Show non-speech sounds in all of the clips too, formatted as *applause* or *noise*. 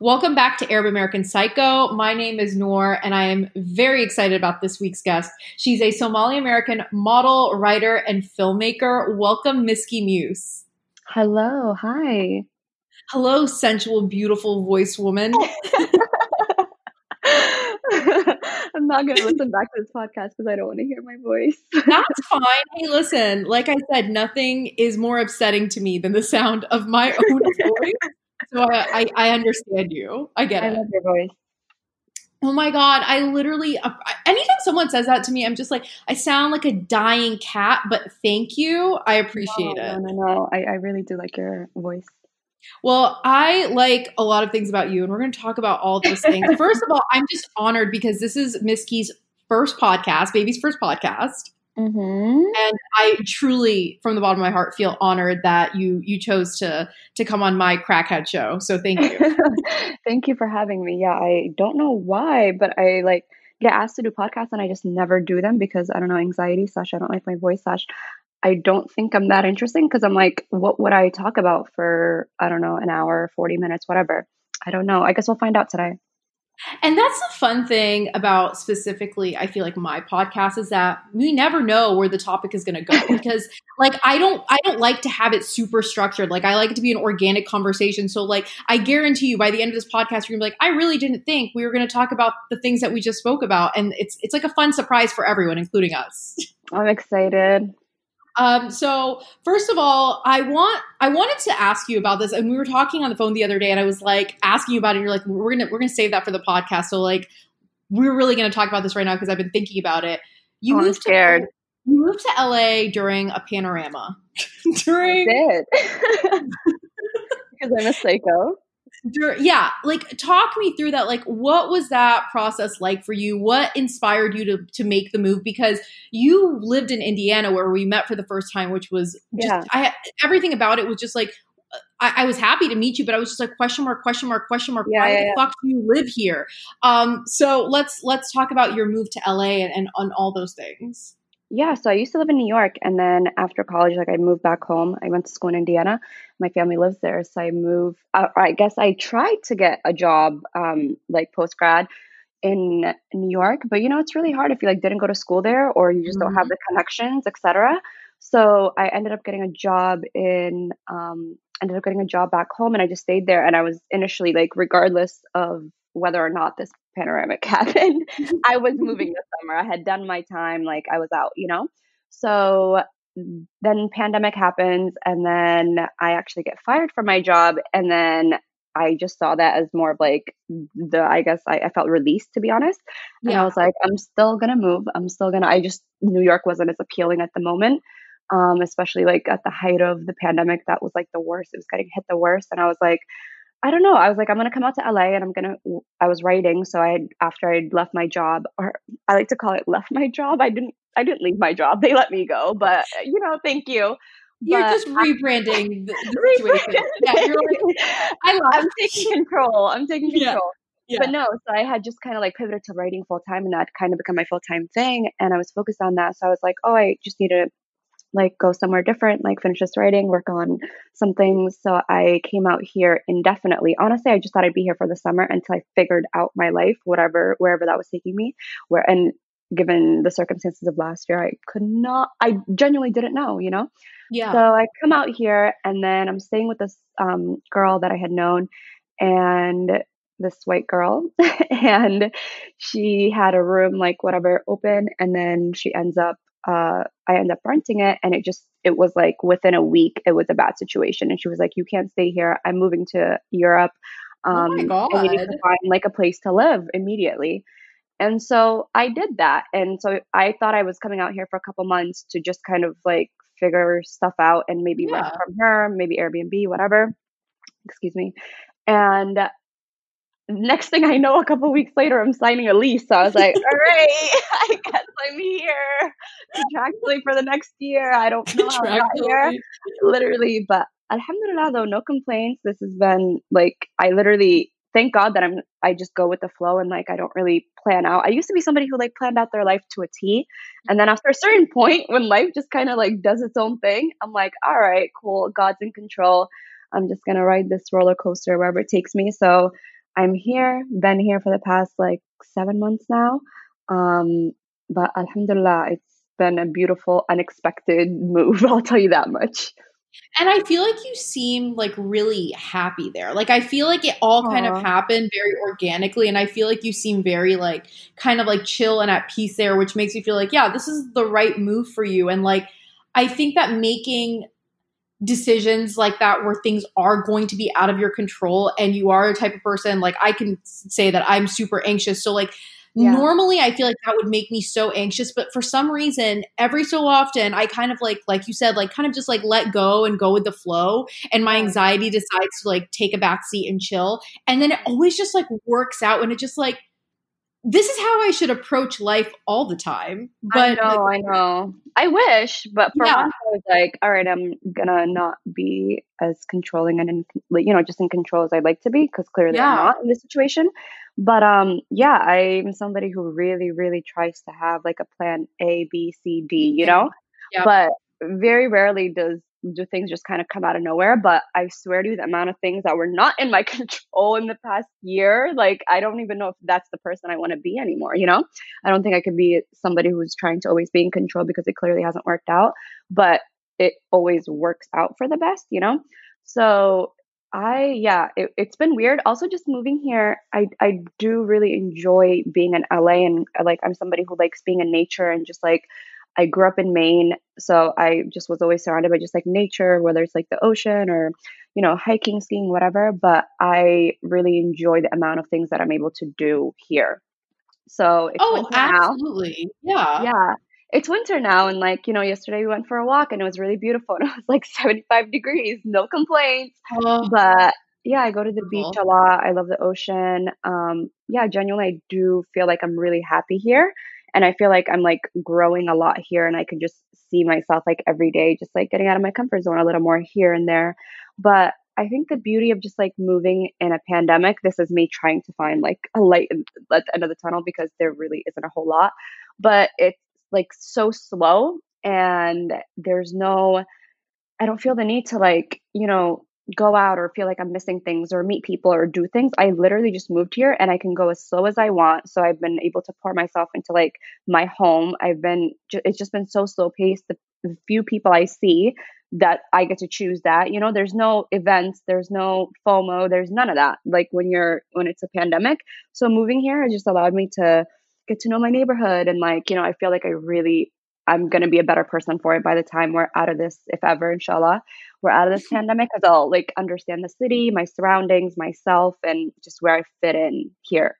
Welcome back to Arab American Psycho. My name is Noor, and I am very excited about this week's guest. She's a Somali American model, writer, and filmmaker. Welcome, Miski Muse. Hello, hi. Hello, sensual, beautiful voice woman. *laughs* I'm not going to listen back to this podcast because I don't want to hear my voice. *laughs* That's fine. Hey, listen, like I said, nothing is more upsetting to me than the sound of my own *laughs* voice so I, I, I understand you. I get I it. I love your voice. Oh my god! I literally, uh, anytime someone says that to me, I'm just like, I sound like a dying cat. But thank you, I appreciate no, it. No, no, no. I, I really do like your voice. Well, I like a lot of things about you, and we're going to talk about all those things. *laughs* First of all, I'm just honored because this is Miski's first podcast, baby's first podcast. Mm-hmm. And I truly, from the bottom of my heart, feel honored that you you chose to to come on my crackhead show. So thank you. *laughs* thank you for having me. Yeah, I don't know why, but I like get asked to do podcasts and I just never do them because I don't know anxiety slash I don't like my voice slash I don't think I'm that interesting because I'm like, what would I talk about for I don't know an hour, forty minutes, whatever. I don't know. I guess we'll find out today. And that's the fun thing about specifically, I feel like my podcast is that we never know where the topic is going to go *laughs* because like I don't I don't like to have it super structured. Like I like it to be an organic conversation. So like I guarantee you by the end of this podcast you're going to be like I really didn't think we were going to talk about the things that we just spoke about and it's it's like a fun surprise for everyone including us. *laughs* I'm excited. Um, so first of all, I want I wanted to ask you about this, and we were talking on the phone the other day, and I was like asking you about it. And you're like, we're gonna we're gonna save that for the podcast. So like, we're really gonna talk about this right now because I've been thinking about it. You oh, moved scared. To, you moved to LA during a panorama. *laughs* during I did *laughs* *laughs* because I'm a psycho yeah like talk me through that like what was that process like for you? What inspired you to to make the move? Because you lived in indiana where we met for the first time which was just yeah. i everything about it was just like I, I, was happy to meet you but i was just like question mark question mark question mark yeah, why yeah, the fuck do you live here? Um so let's let's talk about your move to la and, and on all those things yeah, so I used to live in New York, and then after college, like I moved back home. I went to school in Indiana. My family lives there, so I moved. Uh, I guess I tried to get a job, um, like post grad, in New York, but you know it's really hard if you like didn't go to school there or you just mm-hmm. don't have mm-hmm. the connections, etc. So I ended up getting a job in. Um, ended up getting a job back home, and I just stayed there. And I was initially like, regardless of whether or not this panoramic *laughs* happened. *laughs* I was moving this summer. I had done my time, like I was out, you know? So then pandemic happens and then I actually get fired from my job and then I just saw that as more of like the I guess I, I felt released to be honest. And yeah. I was like, I'm still gonna move. I'm still gonna I just New York wasn't as appealing at the moment. Um, especially like at the height of the pandemic, that was like the worst. It was getting hit the worst. And I was like, I don't know. I was like, I'm gonna come out to LA and I'm gonna. I was writing, so I after I left my job, or I like to call it left my job. I didn't. I didn't leave my job. They let me go, but you know, thank you. You're but just rebranding the, *laughs* the situation. yeah, you're like, I. I'm taking control. I'm taking control. Yeah. Yeah. But no, so I had just kind of like pivoted to writing full time, and that kind of become my full time thing. And I was focused on that. So I was like, oh, I just need to like go somewhere different, like finish this writing, work on some things. So I came out here indefinitely. Honestly, I just thought I'd be here for the summer until I figured out my life, whatever, wherever that was taking me. Where and given the circumstances of last year, I could not, I genuinely didn't know, you know? Yeah. So I come out here and then I'm staying with this um, girl that I had known and this white girl *laughs* and she had a room like whatever open and then she ends up uh, I ended up renting it and it just it was like within a week it was a bad situation. And she was like you can't stay here. I'm moving to Europe um oh my God. and you need to find like a place to live immediately. And so I did that. And so I thought I was coming out here for a couple months to just kind of like figure stuff out and maybe yeah. rent from her maybe Airbnb whatever. Excuse me. And next thing I know, a couple weeks later, I'm signing a lease. So I was like, all right, *laughs* I guess I'm here contractually for the next year. I don't know how I got here, literally. But alhamdulillah, though, no complaints. This has been like, I literally thank God that I'm, I just go with the flow and like, I don't really plan out. I used to be somebody who like planned out their life to a T. And then after a certain *laughs* point, when life just kind of like does its own thing, I'm like, all right, cool. God's in control. I'm just going to ride this roller coaster wherever it takes me. So, I'm here, been here for the past like seven months now. Um, but Alhamdulillah, it's been a beautiful, unexpected *laughs* move. I'll tell you that much. And I feel like you seem like really happy there. Like I feel like it all Aww. kind of happened very organically and I feel like you seem very like kind of like chill and at peace there, which makes me feel like, yeah, this is the right move for you. And like I think that making decisions like that where things are going to be out of your control and you are a type of person like I can say that I'm super anxious. So like yeah. Normally, I feel like that would make me so anxious, but for some reason, every so often, I kind of like, like you said, like kind of just like let go and go with the flow. And my anxiety decides to like take a back seat and chill. And then it always just like works out and it just like, this is how I should approach life all the time. But I know, like, I know. I wish, but for yeah. once I was like, all right, I'm gonna not be as controlling and in, you know just in control as I'd like to be because clearly yeah. I'm not in this situation. But um, yeah, I'm somebody who really, really tries to have like a plan A, B, C, D, you know. Yep. But very rarely does do things just kind of come out of nowhere. But I swear to you, the amount of things that were not in my *laughs* control in the past year, like I don't even know if that's the person I want to be anymore. You know, I don't think I could be somebody who's trying to always be in control because it clearly hasn't worked out. But it always works out for the best, you know. So I yeah, it, has been weird. Also, just moving here, I I do really enjoy being in LA, and like I'm somebody who likes being in nature and just like I grew up in Maine, so I just was always surrounded by just like nature, whether it's like the ocean or you know hiking, skiing, whatever. But I really enjoy the amount of things that I'm able to do here. So it's oh, absolutely, now. yeah, yeah it's winter now and like you know yesterday we went for a walk and it was really beautiful *laughs* and it was like 75 degrees no complaints oh. but yeah i go to the beach a lot i love the ocean um yeah genuinely i do feel like i'm really happy here and i feel like i'm like growing a lot here and i can just see myself like every day just like getting out of my comfort zone a little more here and there but I think the beauty of just like moving in a pandemic, this is me trying to find like a light at the end of the tunnel because there really isn't a whole lot. But it's like so slow and there's no I don't feel the need to like, you know, go out or feel like I'm missing things or meet people or do things. I literally just moved here and I can go as slow as I want. So I've been able to pour myself into like my home. I've been, it's just been so slow paced. The, the few people I see that I get to choose that, you know, there's no events, there's no FOMO, there's none of that. Like when you're, when it's a pandemic. So moving here has just allowed me to get to know my neighborhood and like you know i feel like i really i'm going to be a better person for it by the time we're out of this if ever inshallah we're out of this pandemic because i'll like understand the city my surroundings myself and just where i fit in here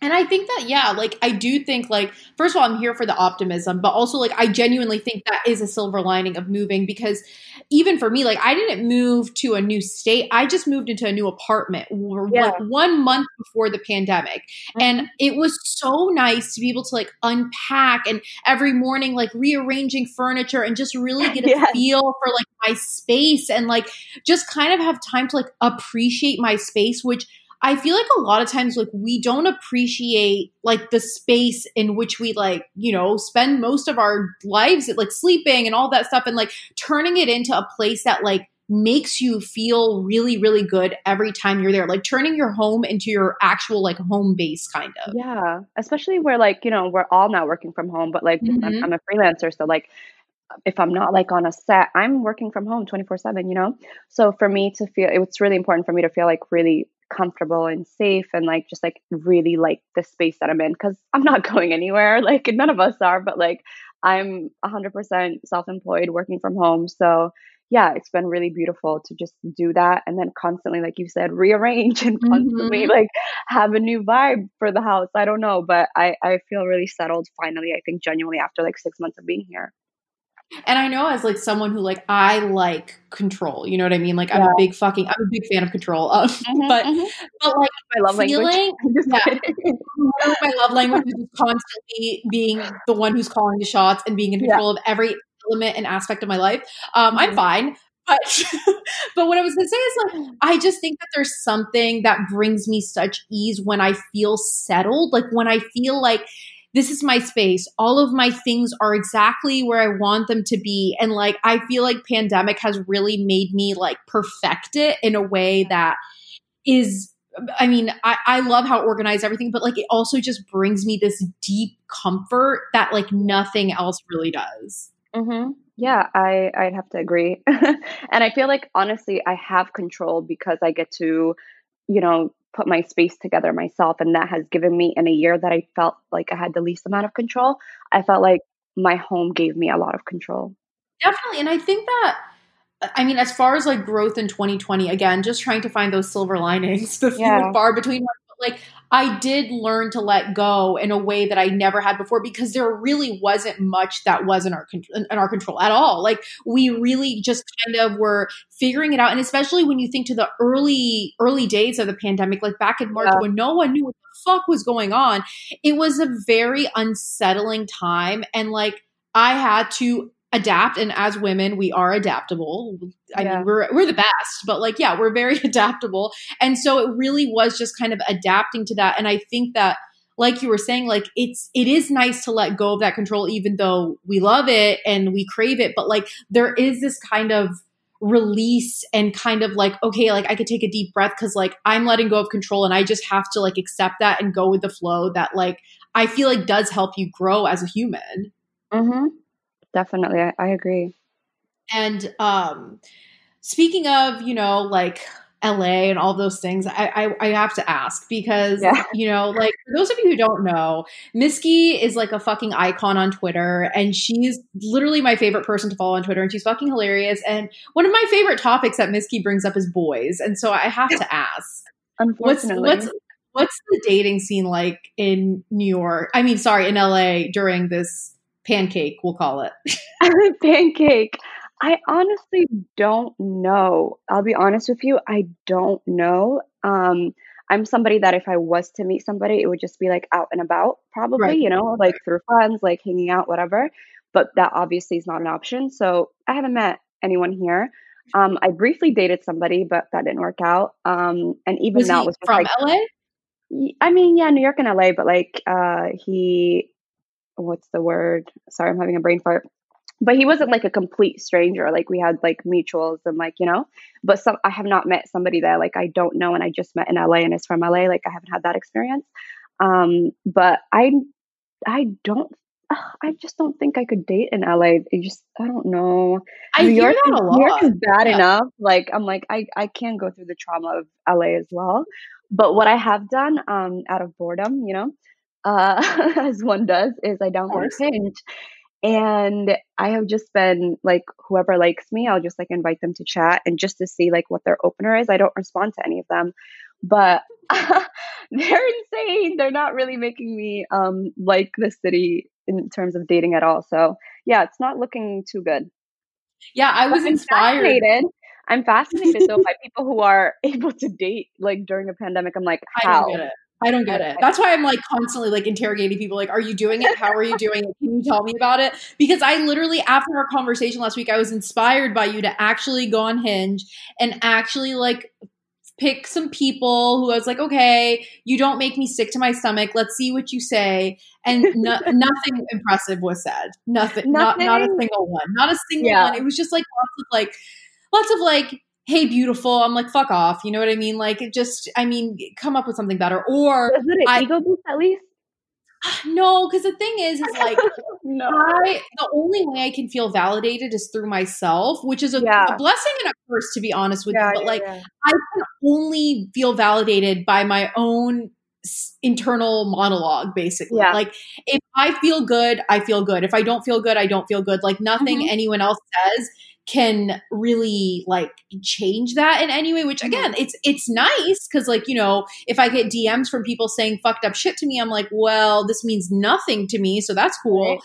and I think that, yeah, like I do think, like, first of all, I'm here for the optimism, but also, like, I genuinely think that is a silver lining of moving because even for me, like, I didn't move to a new state. I just moved into a new apartment yeah. like one month before the pandemic. Mm-hmm. And it was so nice to be able to, like, unpack and every morning, like, rearranging furniture and just really *laughs* get a yeah. feel for, like, my space and, like, just kind of have time to, like, appreciate my space, which I feel like a lot of times like we don't appreciate like the space in which we like, you know, spend most of our lives like sleeping and all that stuff and like turning it into a place that like makes you feel really really good every time you're there like turning your home into your actual like home base kind of yeah especially where like you know we're all now working from home but like mm-hmm. I'm, I'm a freelancer so like if I'm not like on a set, I'm working from home 24 7, you know? So for me to feel, it's really important for me to feel like really comfortable and safe and like just like really like the space that I'm in because I'm not *laughs* going anywhere. Like none of us are, but like I'm 100% self employed working from home. So yeah, it's been really beautiful to just do that and then constantly, like you said, rearrange *laughs* and constantly mm-hmm. like have a new vibe for the house. I don't know, but I, I feel really settled finally, I think genuinely after like six months of being here. And I know as like someone who like I like control, you know what I mean? Like I'm a big fucking I'm a big fan of control. Um, *laughs* mm-hmm, but mm-hmm. but like my love feeling, *laughs* language. yeah, my love language is constantly being the one who's calling the shots and being in control yeah. of every element and aspect of my life. Um, mm-hmm. I'm fine. But *laughs* but what I was gonna say is like I just think that there's something that brings me such ease when I feel settled. Like when I feel like this is my space. All of my things are exactly where I want them to be. And like, I feel like pandemic has really made me like perfect it in a way that is I mean, I, I love how organized everything, but like it also just brings me this deep comfort that like nothing else really does. Mm-hmm. Yeah, I I'd have to agree, *laughs* and I feel like honestly, I have control because I get to, you know, put my space together myself, and that has given me in a year that I felt like I had the least amount of control. I felt like my home gave me a lot of control. Definitely, and I think that I mean, as far as like growth in 2020, again, just trying to find those silver linings, *laughs* the few Yeah. far between. Like, I did learn to let go in a way that I never had before because there really wasn't much that was in our in our control at all. Like, we really just kind of were figuring it out, and especially when you think to the early early days of the pandemic, like back in March Yeah. when no one knew what the fuck was going on, it was a very unsettling time, and like I had to adapt and as women we are adaptable. I Yeah. mean we're we're the best but like yeah we're very *laughs* adaptable. And so it really was just kind of adapting to that. And i think that like you were saying like it's it is nice to let go of that control even though we love it and we crave it. But like there is this kind of release and kind of like okay like i could take a deep breath because like i'm letting go of control and i just have to like accept that and go with the flow that like i feel like does help you grow as a human. Mm-hmm. Definitely, I, I agree. And um, speaking of, you know, like LA and all those things, I, I, I have to ask because, Yeah. you know, like for those of you who don't know, Miski is like a fucking icon on Twitter and she's literally my favorite person to follow on Twitter and she's fucking hilarious. And one of my favorite topics that Miski brings up is boys. And so I have to ask, what's, Unfortunately, what's, what's the dating scene like in New York? I mean, sorry, in LA during this pancake, we'll call it. *laughs* *laughs* pancake. I honestly don't know. I'll be honest with you. I don't know. Um, I'm somebody that if I was to meet somebody, it would just be like out and about, probably, Right. you know, like through friends, like hanging out, whatever. But that obviously is not an option. So I haven't met anyone here. Um, I briefly dated somebody, but that didn't work out. Um, and even Was he was from like, LA? I mean, yeah, New York and LA, but like uh he what's the word? Sorry, I'm having a brain fart. But he wasn't like a complete stranger. Like we had like mutuals and like, you know, but some I have not met somebody that like I don't know and I just met in LA and is from LA. Like I haven't had that experience. Um, but I I don't I just don't think I could date in LA. It just I don't know. I New hear York, is- a New York is bad Yeah. enough. Like I'm like I I can go through the trauma of LA as well. But what I have done, um, out of boredom, you know, uh, *laughs* as one does, is I downloaded course. Hinge, and I have just been like, whoever likes me, I'll just like invite them to chat, and just to see like what their opener is. I don't respond to any of them, but *laughs* they're insane. They're not really making me um like the city in terms of dating at all. So yeah, it's not looking too good. Yeah, I was I'm inspired. fascinated. I'm fascinated though by *laughs* people who are able to date like during a pandemic. I'm like, how? Don't get it. I don't get it. That's why I'm like constantly like interrogating people like, are you doing it? How are you doing it? Can you tell me about it? Because I literally, after our conversation last week, I was inspired by you to actually go on Hinge and actually like pick some people who I was like, okay, you don't make me sick to my stomach. Let's see what you say. And no, *laughs* nothing impressive was said. Nothing, Not, not a single one. Not a single Yeah. one. It was just like lots of like, lots of like, hey, beautiful. I'm like, fuck off. You know what I mean? Like, just, I mean, come up with something better. Or Was it an ego boost at least? *sighs* no, because the thing is, is like, *laughs* no. I, the only way I can feel validated is through myself, which is a, Yeah. a blessing and a curse, to be honest with Yeah, you. But yeah, like. I can only feel validated by my own internal monologue basically Yeah. like if i feel good i feel good if i don't feel good i don't feel good like nothing Mhm. anyone else says can really like change that in any way which Mm-hmm. again it's it's nice because like you know if i get dms from people saying fucked up shit to me i'm like well this means nothing to me so that's cool Right.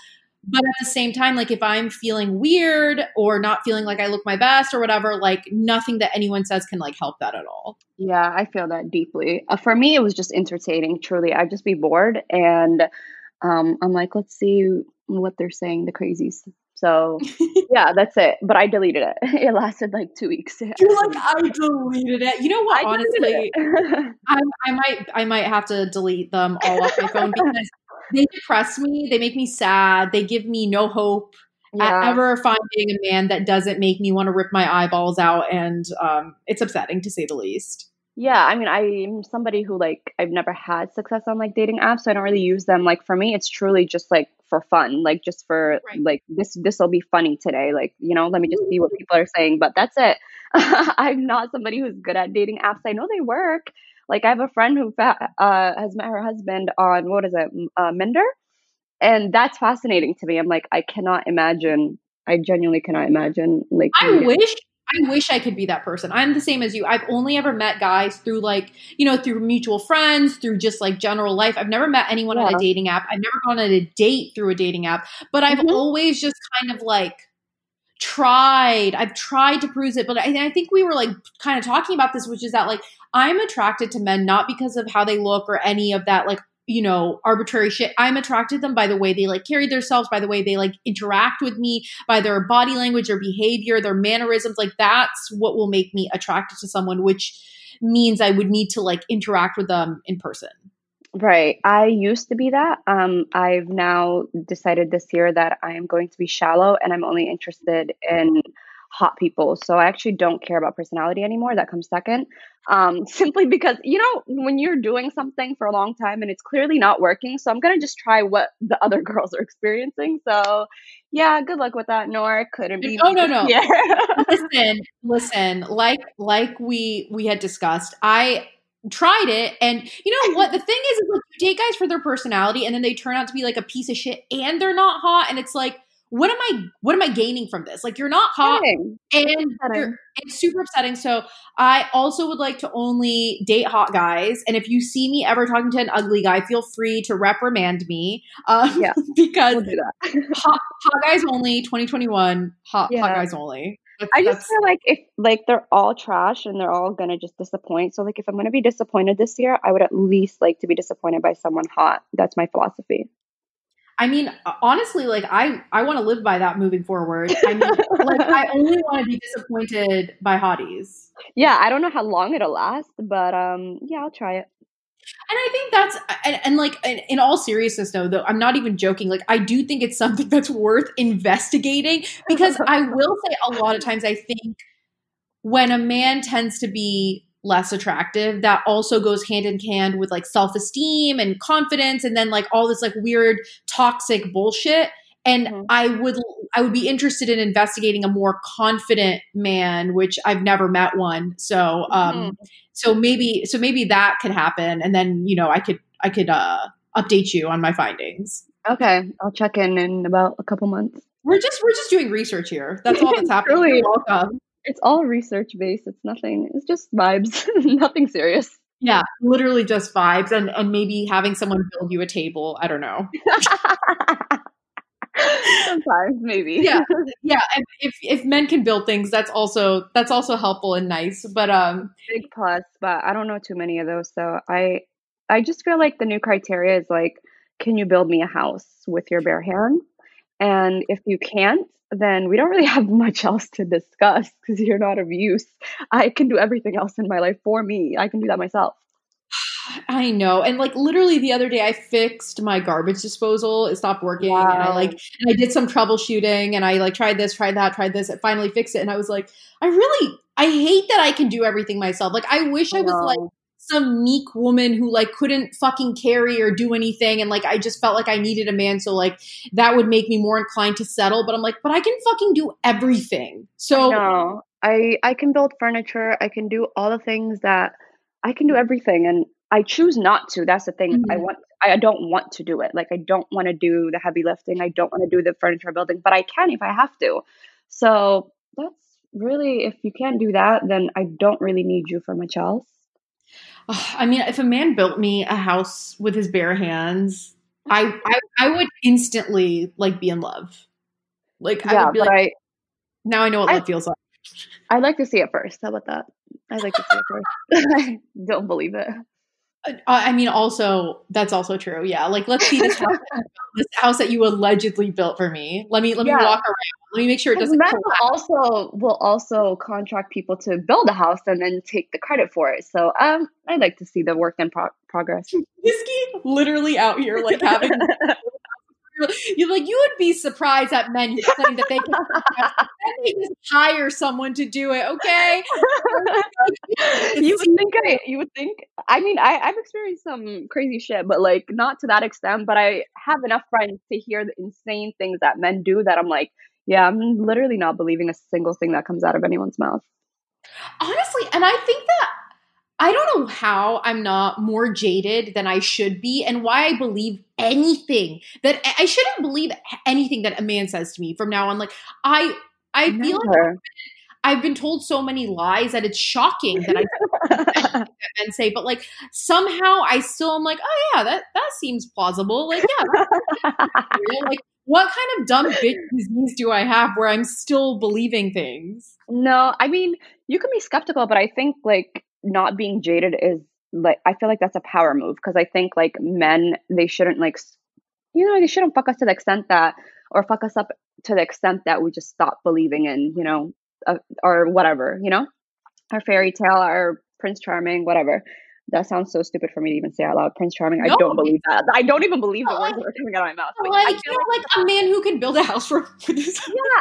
but at the same time like if i'm feeling weird or not feeling like i look my best or whatever like nothing that anyone says can like help that at all Yeah, I feel that deeply. Uh, for me, it was just entertaining. Truly, I'd just be bored, and um, I'm like, let's see what they're saying, the crazies. So *laughs* yeah, that's it. But I deleted it. *laughs* It lasted like two weeks. *laughs* You're like, I deleted it. You know what? I Honestly. I, I might, I might have to delete them all off my phone because they depress me. They make me sad. They give me no hope at yeah. ever finding a man that doesn't make me want to rip my eyeballs out, and um, it's upsetting to say the least. Yeah, I mean, I'm somebody who like I've never had success on like dating apps, so I don't really use them. Like for me, it's truly just like for fun, like just for Right. like this this will be funny today. Like, you know, let me just see what *laughs* people are saying, but that's it. *laughs* I'm not somebody who's good at dating apps. I know they work. Like I have a friend who fa- uh, has met her husband on what is it, uh, Minder, and that's fascinating to me. I'm like, I cannot imagine. I genuinely cannot imagine like I wish I wish I could be that person. I'm the same as you. I've only ever met guys through like, you know, through mutual friends, through just like general life. I've never met anyone on a dating app. I've never gone on a date through a dating app, but I've Mhm. always just kind of like tried. I've tried to prove it, but I, I think we were like kind of talking about this, which is that like I'm attracted to men not because of how they look or any of that like you know arbitrary shit i'm attracted to them by the way they like carry themselves by the way they like interact with me by their body language their behavior their mannerisms like that's what will make me attracted to someone which means i would need to like interact with them in person Right. I used to be that. Um, I've now decided this year that I am going to be shallow and I'm only interested in hot people. So I actually don't care about personality anymore. That comes second. Um, *laughs* simply because, you know, when you're doing something for a long time and it's clearly not working, so I'm going to just try what the other *laughs* girls are experiencing. So, yeah, good luck with that, Noor. Couldn't be. Oh, no, no. *laughs* Yeah. listen listen like like we we had discussed i tried it and you know what the thing is is like you date guys for their personality and then they turn out to be like a piece of shit and they're not hot and it's like what am i what am i gaining from this like you're not hot Upsetting. and you're, it's super upsetting so i also would like to only date hot guys and if you see me ever talking to an ugly guy feel free to reprimand me um, Yeah. *laughs* because We'll *laughs* hot, hot guys only 2021 hot, hot guys only That's- I just feel like if like they're all trash and they're all gonna just disappoint. So like if I'm gonna be disappointed this year, I would at least like to be disappointed by someone hot. That's my philosophy. I mean, uh, honestly, like I, I want to live by that moving forward. I mean, *laughs* like I only want to be disappointed by hotties, Yeah, I don't know how long it'll last, but um, yeah, I'll try it. and I think that's and, and like in, in all seriousness, though, though I'm not even joking. Like I do think it's something *laughs* that's worth investigating because I *laughs* will say a lot of times I think when a man tends to be less attractive. That also goes hand in hand with like self-esteem and confidence and then like all this like weird toxic bullshit. And Mhm. i would i would be interested in investigating a more confident man which i've never met one. So um so maybe so maybe that could happen. And then you know i could i could uh update you on my findings. Okay, I'll check in in about a couple months. we're just we're just doing research here. That's all that's *laughs* happening. Truly. You're welcome It's all research based. It's nothing. It's just vibes. *laughs* nothing serious. Yeah, literally just vibes and and maybe having someone build you a table. I don't know. *laughs* Sometimes maybe. Yeah, *laughs* yeah. And if if men can build things, that's also that's also helpful and nice. But um, big plus, but I don't know too many of those. So I I just feel like the new criteria is like, can you build me a house with your bare hands? And if you can't, then we don't really *laughs* have much else to discuss because you're not of use. I can do everything else in my life for me. I can do that myself. *sighs* I know. And like literally the other day, I fixed my garbage disposal. It stopped working, and I like and I did some troubleshooting, and I like tried this, tried that, tried this. It finally fixed it, and I was like, I really, I hate that I can do everything myself. Like I wish I was like. Some meek woman who like couldn't fucking carry or do anything and like I just felt like I needed a man so like that would make me more inclined to settle but I'm like but I can fucking do everything. So no, I I can build furniture. I can do all the things that I can do everything, and I choose not to. That's the thing. I Mhm. want. I don't want to do it. Like I don't want to do the heavy lifting. I don't want to do the furniture building, but I can if I have to. So that's really if you can't do that, then I don't really need you for much else. Ugh, I mean if a man built me a house with his bare hands I I, I would instantly like be in love. Like I would be like I now I know what I- love feels like. I'd like to see it first. How about that? I'd like to see it first. *laughs* I don't believe it. Uh, I mean, also that's also true. Yeah, like let's see this house, *laughs* this house that you allegedly built for me. Let me let me Yeah. walk around. Let me make sure it doesn't. collapse. also will also contract people to build a house and then take the credit for it. So um, I'd like to see the work in pro- progress. *laughs* Miski literally out here like having *laughs* *laughs* you like you would be surprised at men who claim that they can *laughs* then they just hire someone to do it okay? *laughs* You would think I, you would think i mean I, i've experienced some crazy shit but like not to that extent but i have enough friends to hear the insane things that men do that i'm like yeah i'm literally not believing a single thing that comes out of anyone's mouth. Honestly and i think that I don't know how I'm not more jaded than I should be and why I believe anything that I shouldn't believe anything that a man says to me from now on. Like I I Never. feel like I've been told so many lies that it's shocking that I *laughs* men say, but like somehow I still am like, oh yeah, that that seems plausible. Like yeah, like what kind of dumb bitch disease do I have where I'm still believing things? No, I mean you can be skeptical, but I think like not being jaded is like I feel like that's a power move because I think like men they shouldn't like you know they shouldn't fuck us to the extent that or fuck us up to the extent that we just stop believing in you know uh, or whatever you know our fairy tale our prince charming whatever that sounds so stupid for me to even say out loud. Prince Charming. No. I don't believe that. I don't even believe the words that are coming out of my mouth. Like, like, you know, like, like a man who can build a house for. *laughs* yeah,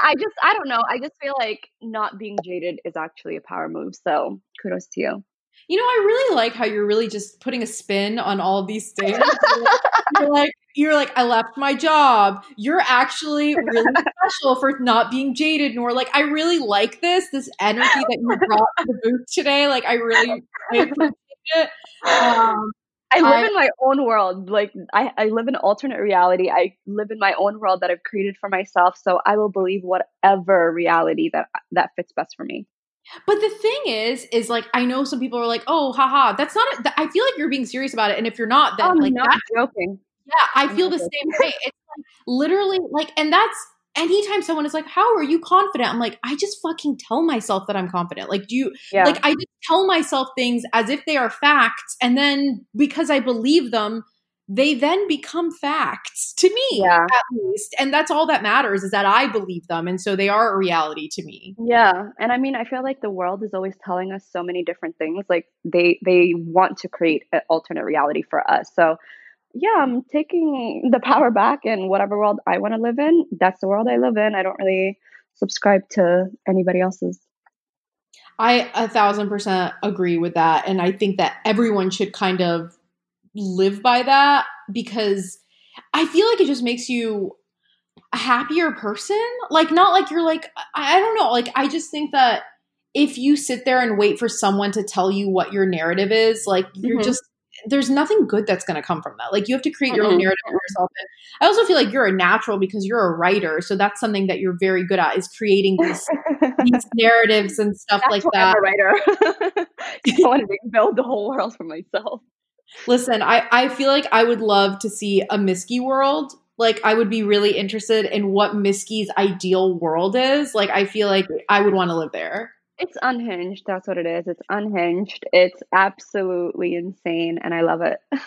I just, I don't know. I just feel like not being jaded is actually a power move. So kudos to you. You know, I really like how you're really just putting a spin on all of these things. *laughs* you're like, you're like, I left my job. You're actually *laughs* really special for not being jaded. Nor like, I really like this, this energy that you brought to the booth today. Like, I really I *laughs* appreciate it. Um, I live I, in my own world. Like I, I live in alternate reality. I live in my own world that I've created for myself. So I will believe whatever reality that that fits best for me. But the thing is, is like I know some people are like, "Oh, haha, that's not." I feel like you're being serious about it, and if you're not, then I'm like not joking. Yeah, I I'm feel the joking. same way. It's like literally like, and that's anytime someone is like, "How are you confident?" I'm like, I just fucking tell myself that I'm confident. Like, do you yeah. like I just tell myself things as if they are facts, and then because I believe them, they then become facts to me yeah. at least. And that's all that matters is that i believe them and so they are a reality to me. Yeah. And i mean i feel like the world is always telling us so many different things like they they want to create an alternate reality for us. So yeah i'm taking the power back and whatever world i want to live in that's the world i live in. I don't really subscribe to anybody else's. I a thousand percent agree with that. And I think that everyone should kind of live by that because I feel like it just makes you a happier person. Like, not like you're like, I don't know. Like, I just think that if you sit there and wait for someone to tell you what your narrative is, like, you're mm-hmm. just, there's nothing good that's going to come from that. Like, you have to create your mm-hmm. own narrative for yourself. And I also feel like you're a natural because you're a writer. So that's something that you're very good at is creating these, *laughs* these narratives and stuff that's like that. I'm a writer. *laughs* I *laughs* want to build the whole world for myself. Listen, I, I feel like I would love to see a Miski world. Like I would be really interested in what Miski's ideal world is. Like I feel like I would want to live there. It's unhinged. That's what it is. It's unhinged. It's absolutely insane and I love it. *laughs*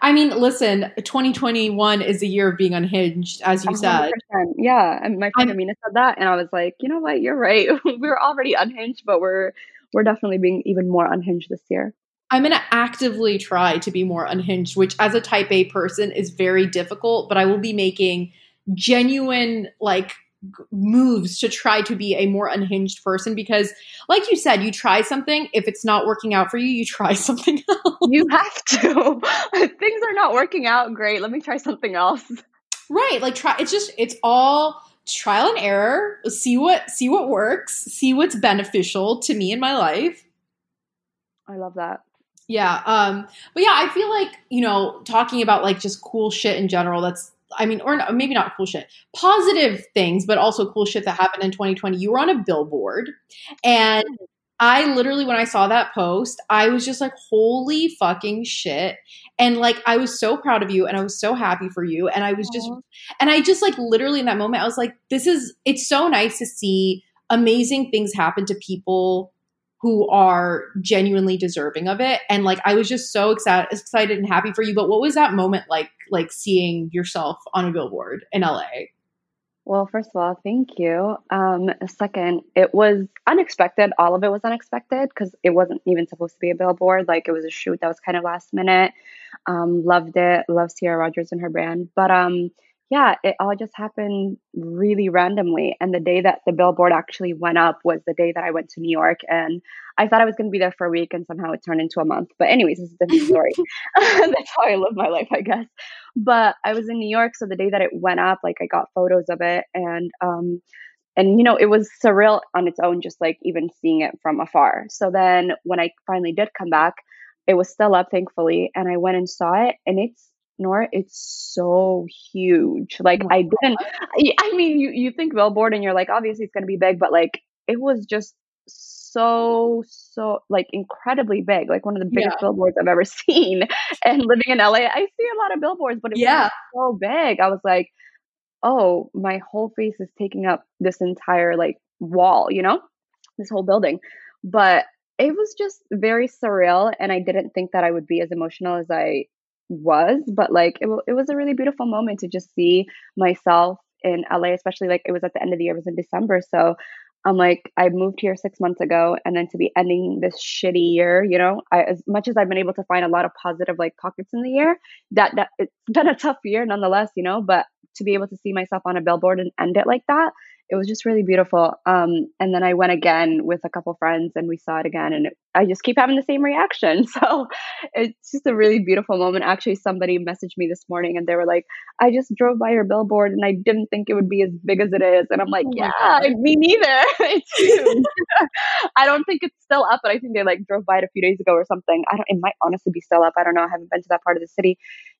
I mean, listen, 2021 is a year of being unhinged, as you 100%. said. Yeah, and my friend I'm, Amina said that, and I was like, you know what, you're right. *laughs* we're already unhinged, but we're we're definitely being even more unhinged this year. I'm going to actively try to be more unhinged, which as a type A person is very difficult, but I will be making genuine like moves to try to be a more unhinged person because like you said you try something if it's not working out for you you try *laughs* something else. You have to. *laughs* Things are not working out great. Let me try something else. Right like try it's just it's all trial and error. See what see what works. See what's beneficial to me in my life. I love that yeah. Um, but yeah, I feel like, you know, talking about like just cool shit in general, that's, I mean, or maybe not cool shit, positive things, but also cool shit that happened in 2020. You were on a billboard. And I literally, when I saw that post, I was just like, holy fucking shit. And like, I was so proud of you and I was so happy for you. And I was just, Aww. and I just like literally in that moment, I was like, this is, it's so nice to see amazing things happen to people who are genuinely deserving of it. And like i was just so excited excited and happy for you. But what was that moment like like seeing yourself on a billboard in la well first of all thank you. Um second it was unexpected. All of it was unexpected because it wasn't even supposed to be a billboard. Like it was a shoot that was kind of last minute. Um loved it. Love sierra rogers and her brand. But um yeah, it all just happened really randomly. And the day that the billboard actually went up was the day that I went to New York. And I thought I was going to be there for a week, and somehow it turned into a month. But, anyways, this is a different *laughs* story. *laughs* That's how I live my life, I guess. But I was in New York. So the day that it went up, like, I got photos of it. And, um, and you know it was surreal on its own just like even seeing it from afar so then when i finally did come back it was still up thankfully and i went and saw it and it's Nora, it's so huge. Like I didn't I mean you you think billboard and you're like obviously it's going to be big but like it was just so so like incredibly big like one of the biggest yeah. billboards i've ever *laughs* seen and living in la i see a lot of billboards but it yeah. was so big i was like oh my whole face is taking up this entire like wall you know this whole building but it was just very surreal and i didn't think that i would be as emotional as i was, but like it, it was a really beautiful moment to just see myself in LA, especially like it was at the end of the year, it was in December. So I'm like, I moved here six months ago, and then to be ending this shitty year, you know, I, as much as I've been able to find a lot of positive like pockets in the year, that that it's *laughs* been a tough year nonetheless, you know. But to be able to see myself on a billboard and end it like that, it was just really beautiful. Um, and then I went again with a couple friends and we saw it again, and it, I just keep having the same reaction. *laughs* So it's just a really beautiful moment. Actually, somebody messaged me this morning and they were like, I just drove by your billboard and I didn't think it would be as big as it is. And I'm like, oh yeah, me neither. *laughs* it's huge. *laughs* I don't think it's still up, but I think they like drove by it a few days ago or something. I don't, it might honestly be still up. I don't know. I haven't been to that part of the city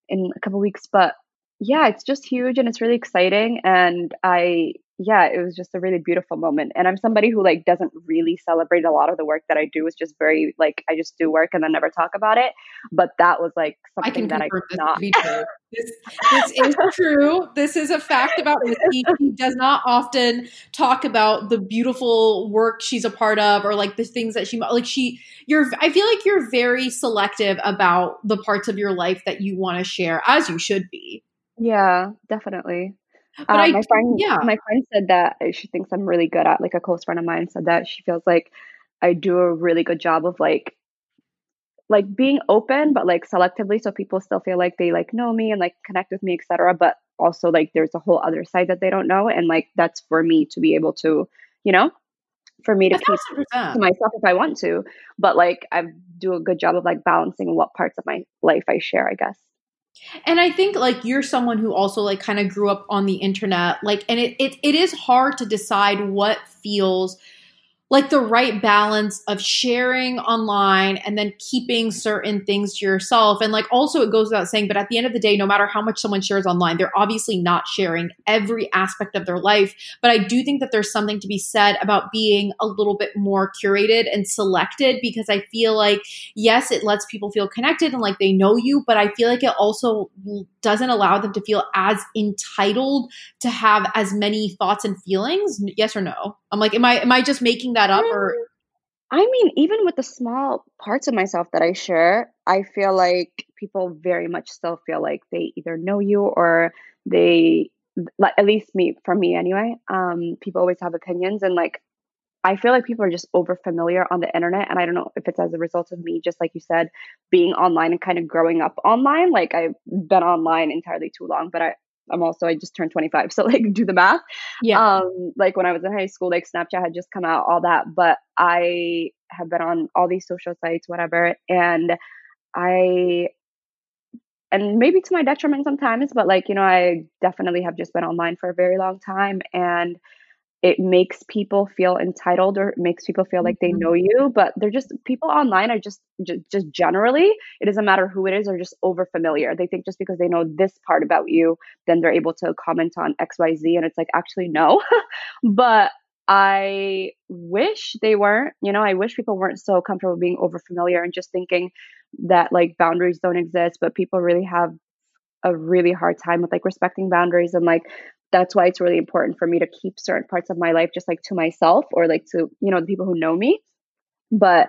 in a couple weeks, but yeah, it's just huge and it's really exciting. And I yeah, it was just a really beautiful moment. And I'm somebody who like doesn't really celebrate a lot of the work that I do. It's just very like I just do work and then never talk about it. But that was like something I that I could not. This, this is *laughs* true. This is a fact about Missy. *laughs* She does not often talk about the beautiful work she's a part of or like the things that she like. She, you're. I feel like you're very selective about the parts of your life that you want to share, as you should be. Yeah, definitely. But um, I, my friend, yeah, my friend said that she thinks I'm really good at. Like a close friend of mine said that she feels like I do a really good job of like, like being open, but like selectively, so people still feel like they like know me and like connect with me, etc. But also like there's a whole other side that they don't know, and like that's for me to be able to, you know, for me to keep to myself if I want to. But like I do a good job of like balancing what parts of my life I share, I guess. And I think like you're someone who also like kind of grew up on the internet, like, and it, it, it is hard to decide what feels like the right balance of sharing online and then keeping certain things to yourself. And like also it goes without saying, but at the end of the day, no matter how much someone shares online, they're obviously not sharing every aspect of their life. But I do think that there's something to be said about being a little bit more curated and selected because I feel like, yes, it lets people feel connected and like they know you, but I feel like it also doesn't allow them to feel as entitled to have as many thoughts and feelings. Yes or no? I'm like, am I am I just making that up or mm, I mean, even with the small parts of myself that I share, I feel like people very much still feel like they either know you or they at least me for me anyway. Um, people always have opinions and like I feel like people are just over familiar on the internet. And I don't know if it's as a result of me, just like you said, being online and kind of growing up online. Like I've been online entirely too long, but I, I'm also I just turned 25, *laughs* so like do the math. Yeah. Um, like when I was in high school, like Snapchat had just come out, all that. But I have been on all these social sites, whatever, and I and maybe to my detriment sometimes, but like you know, I definitely have just been online for a very long time, and it makes people feel entitled or it makes people feel like they mm-hmm. know you but they're just people online are just just, just generally it doesn't matter who it is or just over familiar they think just because they know this part about you then they're able to comment on xyz and it's like actually no *laughs* but i wish they weren't you know i wish people weren't so comfortable being over familiar and just thinking that like boundaries don't exist but people really have a really hard time with like respecting boundaries and like that's why it's really important for me to keep certain parts of my life just like to myself or like to you know the people who know me but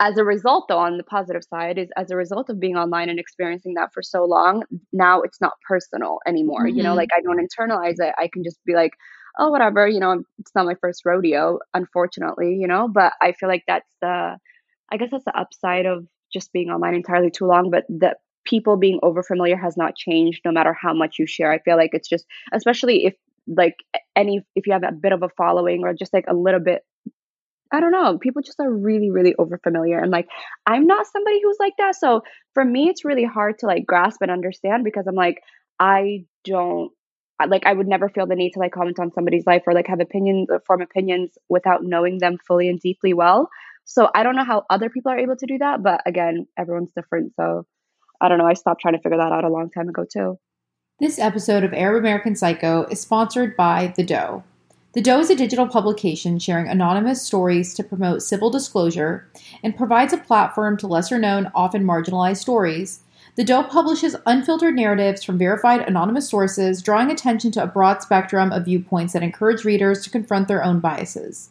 as a result though on the positive side is as a result of being online and experiencing that for so long now it's not personal anymore mm-hmm. you know mm-hmm. like i don't internalize it i can just be like oh whatever you know it's not my first rodeo unfortunately you know but i feel like that's the i guess that's the upside of just being online entirely too long but the people being over familiar has not changed no matter how much you share. I feel like it's just, especially if like any, if you have a bit of a following or just like a little bit I don't know. People just are really, really over familiar. And like, I'm not somebody who's like that. So for me, it's really hard to like grasp and understand because I'm like, I don't like I would never feel the need to like comment on somebody's life or like have opinions or form opinions without knowing them fully and deeply well. So I don't know how other people are able to do that, but again, everyone's different. So I don't know. I stopped trying to figure that out a long time ago too. This episode of Arab American Psycho is sponsored by The Doe. The Doe is a digital publication sharing anonymous stories to promote civil disclosure and provides a platform to lesser known, often marginalized stories the Doe publishes unfiltered narratives from verified anonymous sources, drawing attention to a broad spectrum of viewpoints that encourage readers to confront their own biases.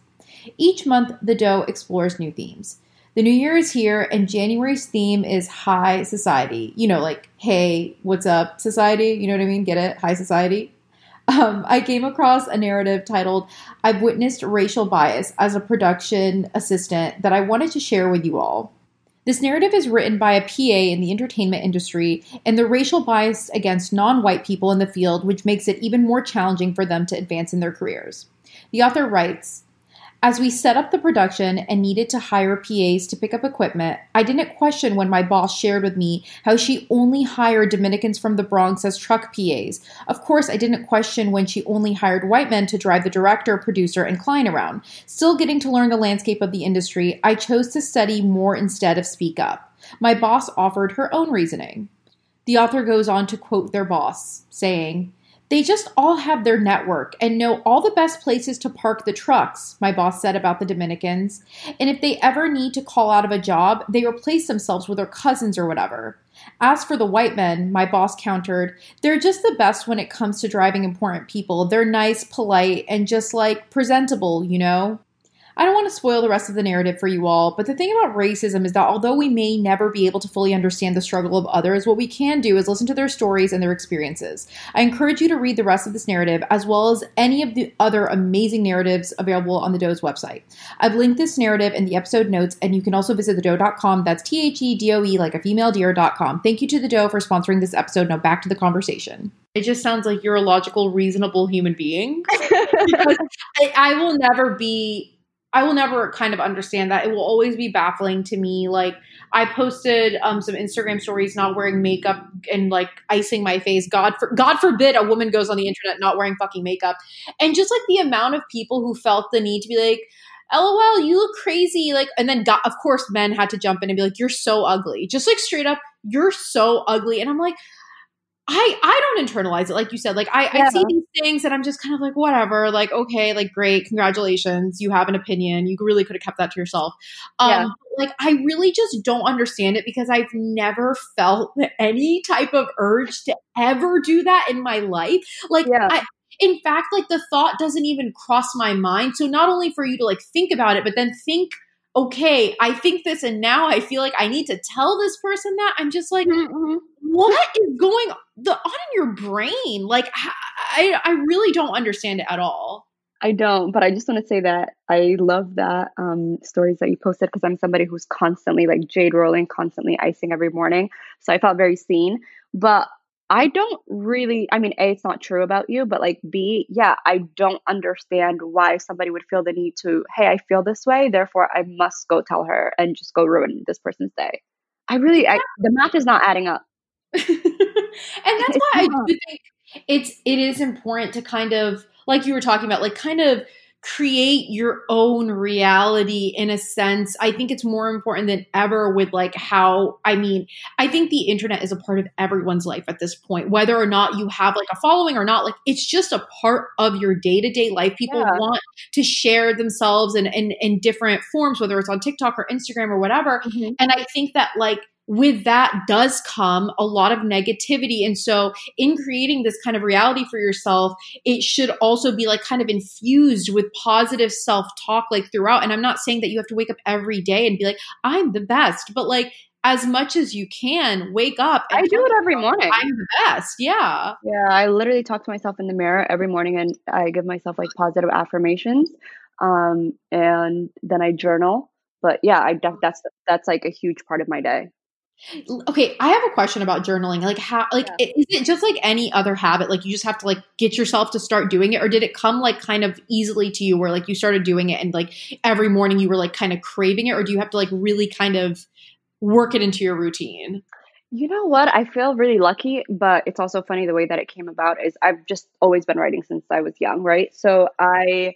Each month, The Doe explores new themes. The new year is here, and January's theme is high society. You know, like, hey, what's up, society? You know what I mean? Get it? High society. Um, I came across a narrative titled I've Witnessed Racial Bias as a Production Assistant that I wanted to share with you all. This narrative is written by a PA in the entertainment industry and the racial bias against non white people in the field, which makes it even more challenging for them to advance in their careers. The author writes as we set up the production and needed to hire PAs to pick up equipment, I didn't question when my boss shared with me how she only hired Dominicans from the Bronx as truck PAs. Of course, I didn't question when she only hired white men to drive the director, producer, and client around. Still getting to learn the landscape of the industry, I chose to study more instead of speak up. My boss offered her own reasoning. The author goes on to quote their boss, saying, they just all have their network and know all the best places to park the trucks, my boss said about the Dominicans. And if they ever need to call out of a job, they replace themselves with their cousins or whatever. As for the white men, my boss countered, they're just the best when it comes to driving important people. They're nice, polite, and just like presentable, you know? I don't want to spoil the rest of the narrative for you all, but the thing about racism is that although we may never be able to fully understand the struggle of others, what we can do is listen to their stories and their experiences. I encourage you to read the rest of this narrative as well as any of the other amazing narratives available on the Doe's website. I've linked this narrative in the episode notes, and you can also visit the thedoe.com. That's T H E D O E, like a female deer.com. Thank you to the Doe for sponsoring this episode. Now back to the conversation. It just sounds like you're a logical, reasonable human being. *laughs* because I, I will never be I will never kind of understand that. It will always be baffling to me. Like I posted um, some Instagram stories not wearing makeup and like icing my face. God for God forbid a woman goes on the internet not wearing fucking makeup. And just like the amount of people who felt the need to be like, LOL, you look crazy. Like, and then of course men had to jump in and be like, you're so ugly. Just like straight up, you're so ugly. And I'm like, I I don't internalize it like you said. Like I, yeah. I see these things and I'm just kind of like whatever. Like okay, like great, congratulations, you have an opinion. You really could have kept that to yourself. Um, yeah. Like I really just don't understand it because I've never felt any type of urge to ever do that in my life. Like yeah. I, in fact, like the thought doesn't even cross my mind. So not only for you to like think about it, but then think okay, I think this and now I feel like I need to tell this person that. I'm just like, mm-hmm. What is going the, on in your brain? Like, I, I really don't understand it at all. I don't, but I just want to say that I love that um, stories that you posted because I'm somebody who's constantly like jade rolling, constantly icing every morning. So I felt very seen. But I don't really, I mean, A, it's not true about you, but like B, yeah, I don't understand why somebody would feel the need to, hey, I feel this way, therefore I must go tell her and just go ruin this person's day. I really, I, the math is not adding up. *laughs* and that's why I do think it's, it is important to kind of, like you were talking about, like kind of create your own reality in a sense. I think it's more important than ever with like how, I mean, I think the internet is a part of everyone's life at this point, whether or not you have like a following or not, like it's just a part of your day to day life. People yeah. want to share themselves in, in, in, different forms, whether it's on TikTok or Instagram or whatever. Mm-hmm. And I think that like, with that does come a lot of negativity. And so, in creating this kind of reality for yourself, it should also be like kind of infused with positive self talk, like throughout. And I'm not saying that you have to wake up every day and be like, I'm the best, but like, as much as you can, wake up. I do it every morning. I'm the best. Yeah. Yeah. I literally talk to myself in the mirror every morning and I give myself like positive affirmations. Um, and then I journal. But yeah, I def- that's that's like a huge part of my day. Okay, I have a question about journaling. Like how like Yeah. is it just like any other habit like you just have to like get yourself to start doing it or did it come like kind of easily to you where like you started doing it and like every morning you were like kind of craving it or do you have to like really kind of work it into your routine? You know what? I feel really lucky, but it's also funny the way that it came about is I've just always been writing since I was young, right? So I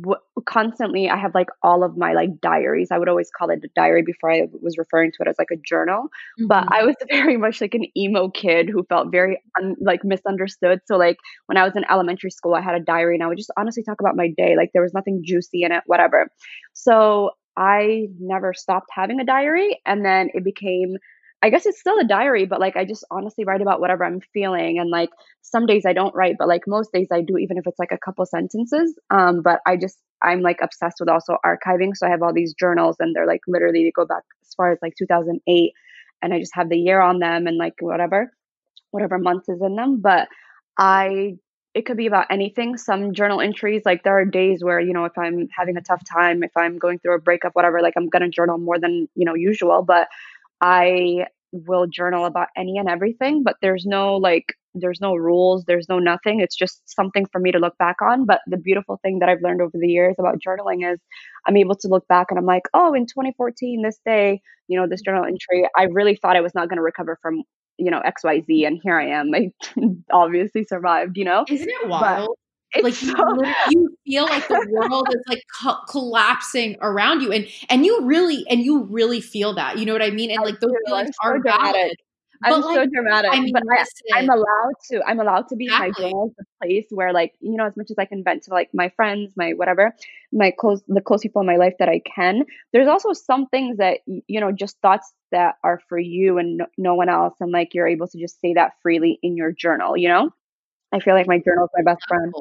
w- constantly I have like all of my like diaries. I would always call it a diary before I was referring to it as like a journal. But Mhm. I was *laughs* very much like an emo kid who felt very un- like misunderstood. So like when I was in elementary school, I had a diary and I would just honestly talk about my day. Like there was nothing juicy in it, whatever. So I never stopped having a diary, and then it became I guess it's still a diary, but like I just honestly write about whatever I'm feeling. And like some days I don't write, but like most days I do, even if it's like a couple sentences. Um, but I just, I'm like obsessed with also archiving. So I have all these journals and they're like literally, they go back as far as like 2008. And I just have the year on them and like whatever, whatever month is in them. But I, it could be about anything. Some journal entries, like there are days where, you know, if I'm having a tough time, if I'm going through a breakup, whatever, like I'm going to journal more than, you know, usual. But I will journal about any and everything, but there's no like there's no rules, there's no nothing. It's just something for me to look back on. But the beautiful thing that I've learned over the years about journaling is I'm able to look back and I'm like, oh, in 2014, this day, you know, this mm-hmm. journal entry, I really thought I was not going to recover from, you know, XYZ. And here I am. I *laughs* obviously survived, you know? Isn't it But wild? It's like you, so, you feel like the world is like co- collapsing around you and and you really and you really feel that you know what i mean and I like those do. Feelings so are dramatic. valid I'm but so dramatic, i mean but I, I'm allowed to. I'm allowed to be in my exactly journals the place where, like, you know, as much as I can vent to like my friends, my whatever, my close, the close people in my life that I can. There's also some things that you know, just thoughts that are for you and no, no one else, and like you're able to just say that freely in your journal. You know, I feel like my journal is my best friend.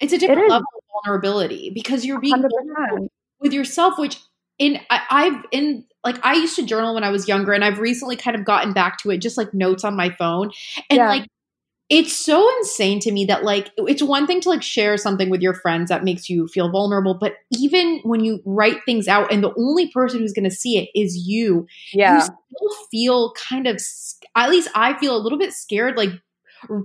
It's a different is. level of vulnerability because you're being hundred vulnerable percent. with yourself which in I, i've in like i used to journal when i was younger and i've recently kind of gotten back to it just like notes on my phone. And Yeah, like it's so insane to me that like it's one thing to like share something with your friends that makes you feel vulnerable but even when you write things out and the only person who's going to see it is you you yeah, still feel kind of at least i feel a little bit scared like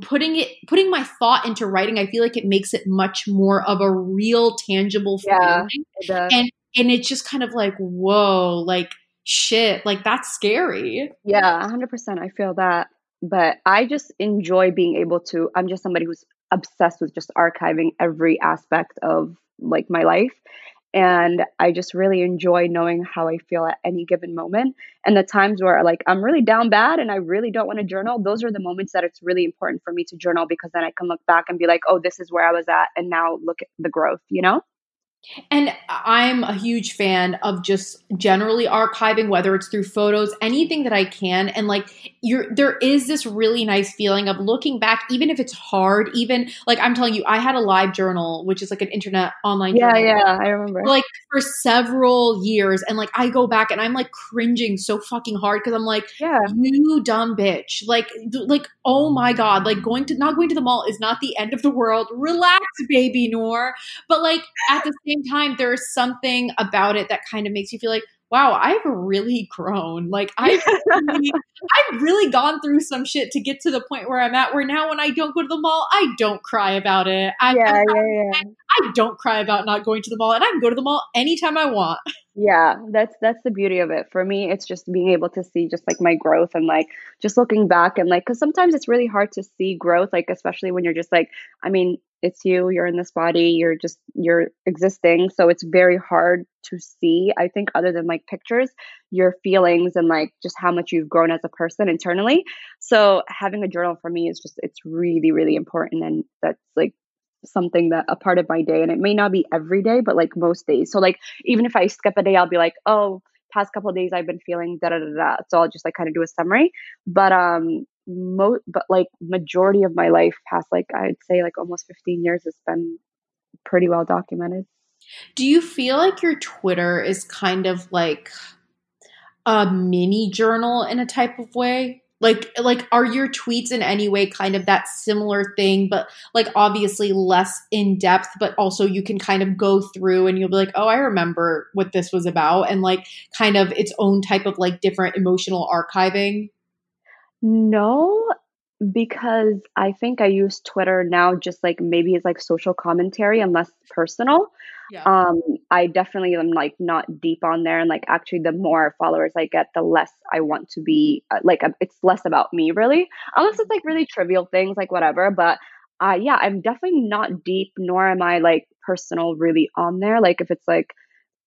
putting it putting my thought into writing i feel like it makes it much more of a real tangible yeah. feeling It does. and and it's just kind of like whoa like shit like that's scary Yeah, 100%. I feel that. But I just enjoy being able to, I'm just somebody who's obsessed with just archiving every aspect of like my life. And I just really enjoy knowing how I feel at any given moment. And the times where like I'm really down bad and I really don't want to journal, those are the moments that it's really important for me to journal because then I can look back and be like, oh, this is where I was at. And now look at the growth, you know? And I'm a huge fan of just generally archiving, whether it's through photos, anything that I can. And like you're there is this really nice feeling of looking back, even if it's hard, even like I'm telling you, I had a live journal, which is like an internet online Yeah, journal. yeah, I remember. Like for several years, and like I go back and I'm like cringing so fucking hard because I'm like, Yeah, you dumb bitch like like oh my god like going to not going to the mall is not the end of the world relax baby noor but like at the same time there's something about it that kind of makes you feel like wow i've really grown like *laughs* i've really, i've really gone through some shit to get to the point where i'm at where now when i don't go to the mall i don't cry about it I, yeah, I'm, yeah, yeah. I don't cry about not going to the mall and i can go to the mall anytime i want *laughs* Yeah, that's that's the beauty of it. For me, it's just being able to see just like my growth and like just looking back and like cuz sometimes it's really hard to see growth like especially when you're just like I mean, it's you, you're in this body, you're just you're existing, so it's very hard to see. I think other than like pictures, your feelings and like just how much you've grown as a person internally. So having a journal for me is just it's really really important and that's like something that a part of my day and it may not be every day but like most days. So like even if i skip a day i'll be like oh past couple days i've been feeling da da da da. So i'll just like kind of do a summary. But um mo- but like majority of my life past like i'd say like almost 15 years has been pretty well documented. Do you feel like your Twitter is kind of like a mini journal in a type of way? Like like are your tweets in any way kind of that similar thing but like obviously less in depth but also you can kind of go through and you'll be like, "Oh, I remember what this was about." And like kind of its own type of like different emotional archiving. No, because I think I use Twitter now just like maybe it's like social commentary and less personal. Yeah. Um, I definitely am like not deep on there, and like actually, the more followers I get, the less I want to be. Uh, like, uh, it's less about me really, unless it's like really trivial things, like whatever. But uh, yeah, I'm definitely not deep, nor am I like personal really on there. Like, if it's like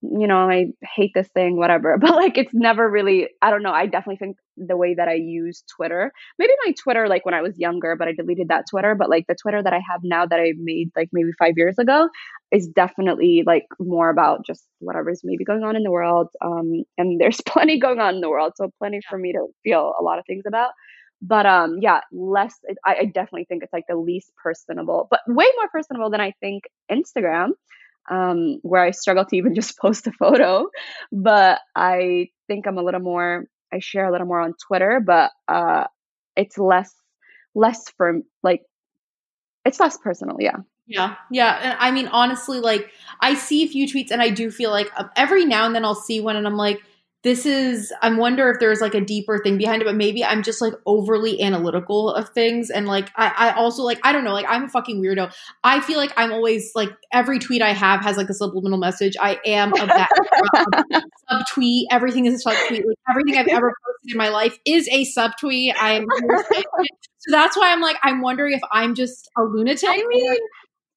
you know, I hate this thing, whatever. *laughs* But like, it's never really, I don't know. I definitely think the way that I use Twitter, maybe my Twitter, like when I was younger, but I deleted that Twitter. But like the Twitter that I have now that I made like maybe five years ago is definitely like more about just whatever is maybe going on in the world. Um, and *laughs* there's plenty going on in the world. So plenty for me to feel a lot of things about. But um, yeah, less, I, I definitely think it's like the least personable, but way more personable than I think Instagram um, where I struggle to even *laughs* just post a photo. But I think I'm a little more, I share a little more on Twitter, but uh, it's less, less from like, it's less personal. Yeah. Yeah, yeah. And I mean, honestly, like I see a few tweets, and I do feel like uh, every now and then I'll see one, and I'm like, this is i wonder if there's like a deeper thing behind it but maybe i'm just like overly analytical of things and like I, I also like i don't know like i'm a fucking weirdo. I feel like i'm always like every tweet i have has like a subliminal message. I am of that *laughs* subtweet. Everything is a subtweet. Like everything i've ever posted in my life is a subtweet. I'm so that's why i'm like i'm wondering if i'm just a lunatic i mean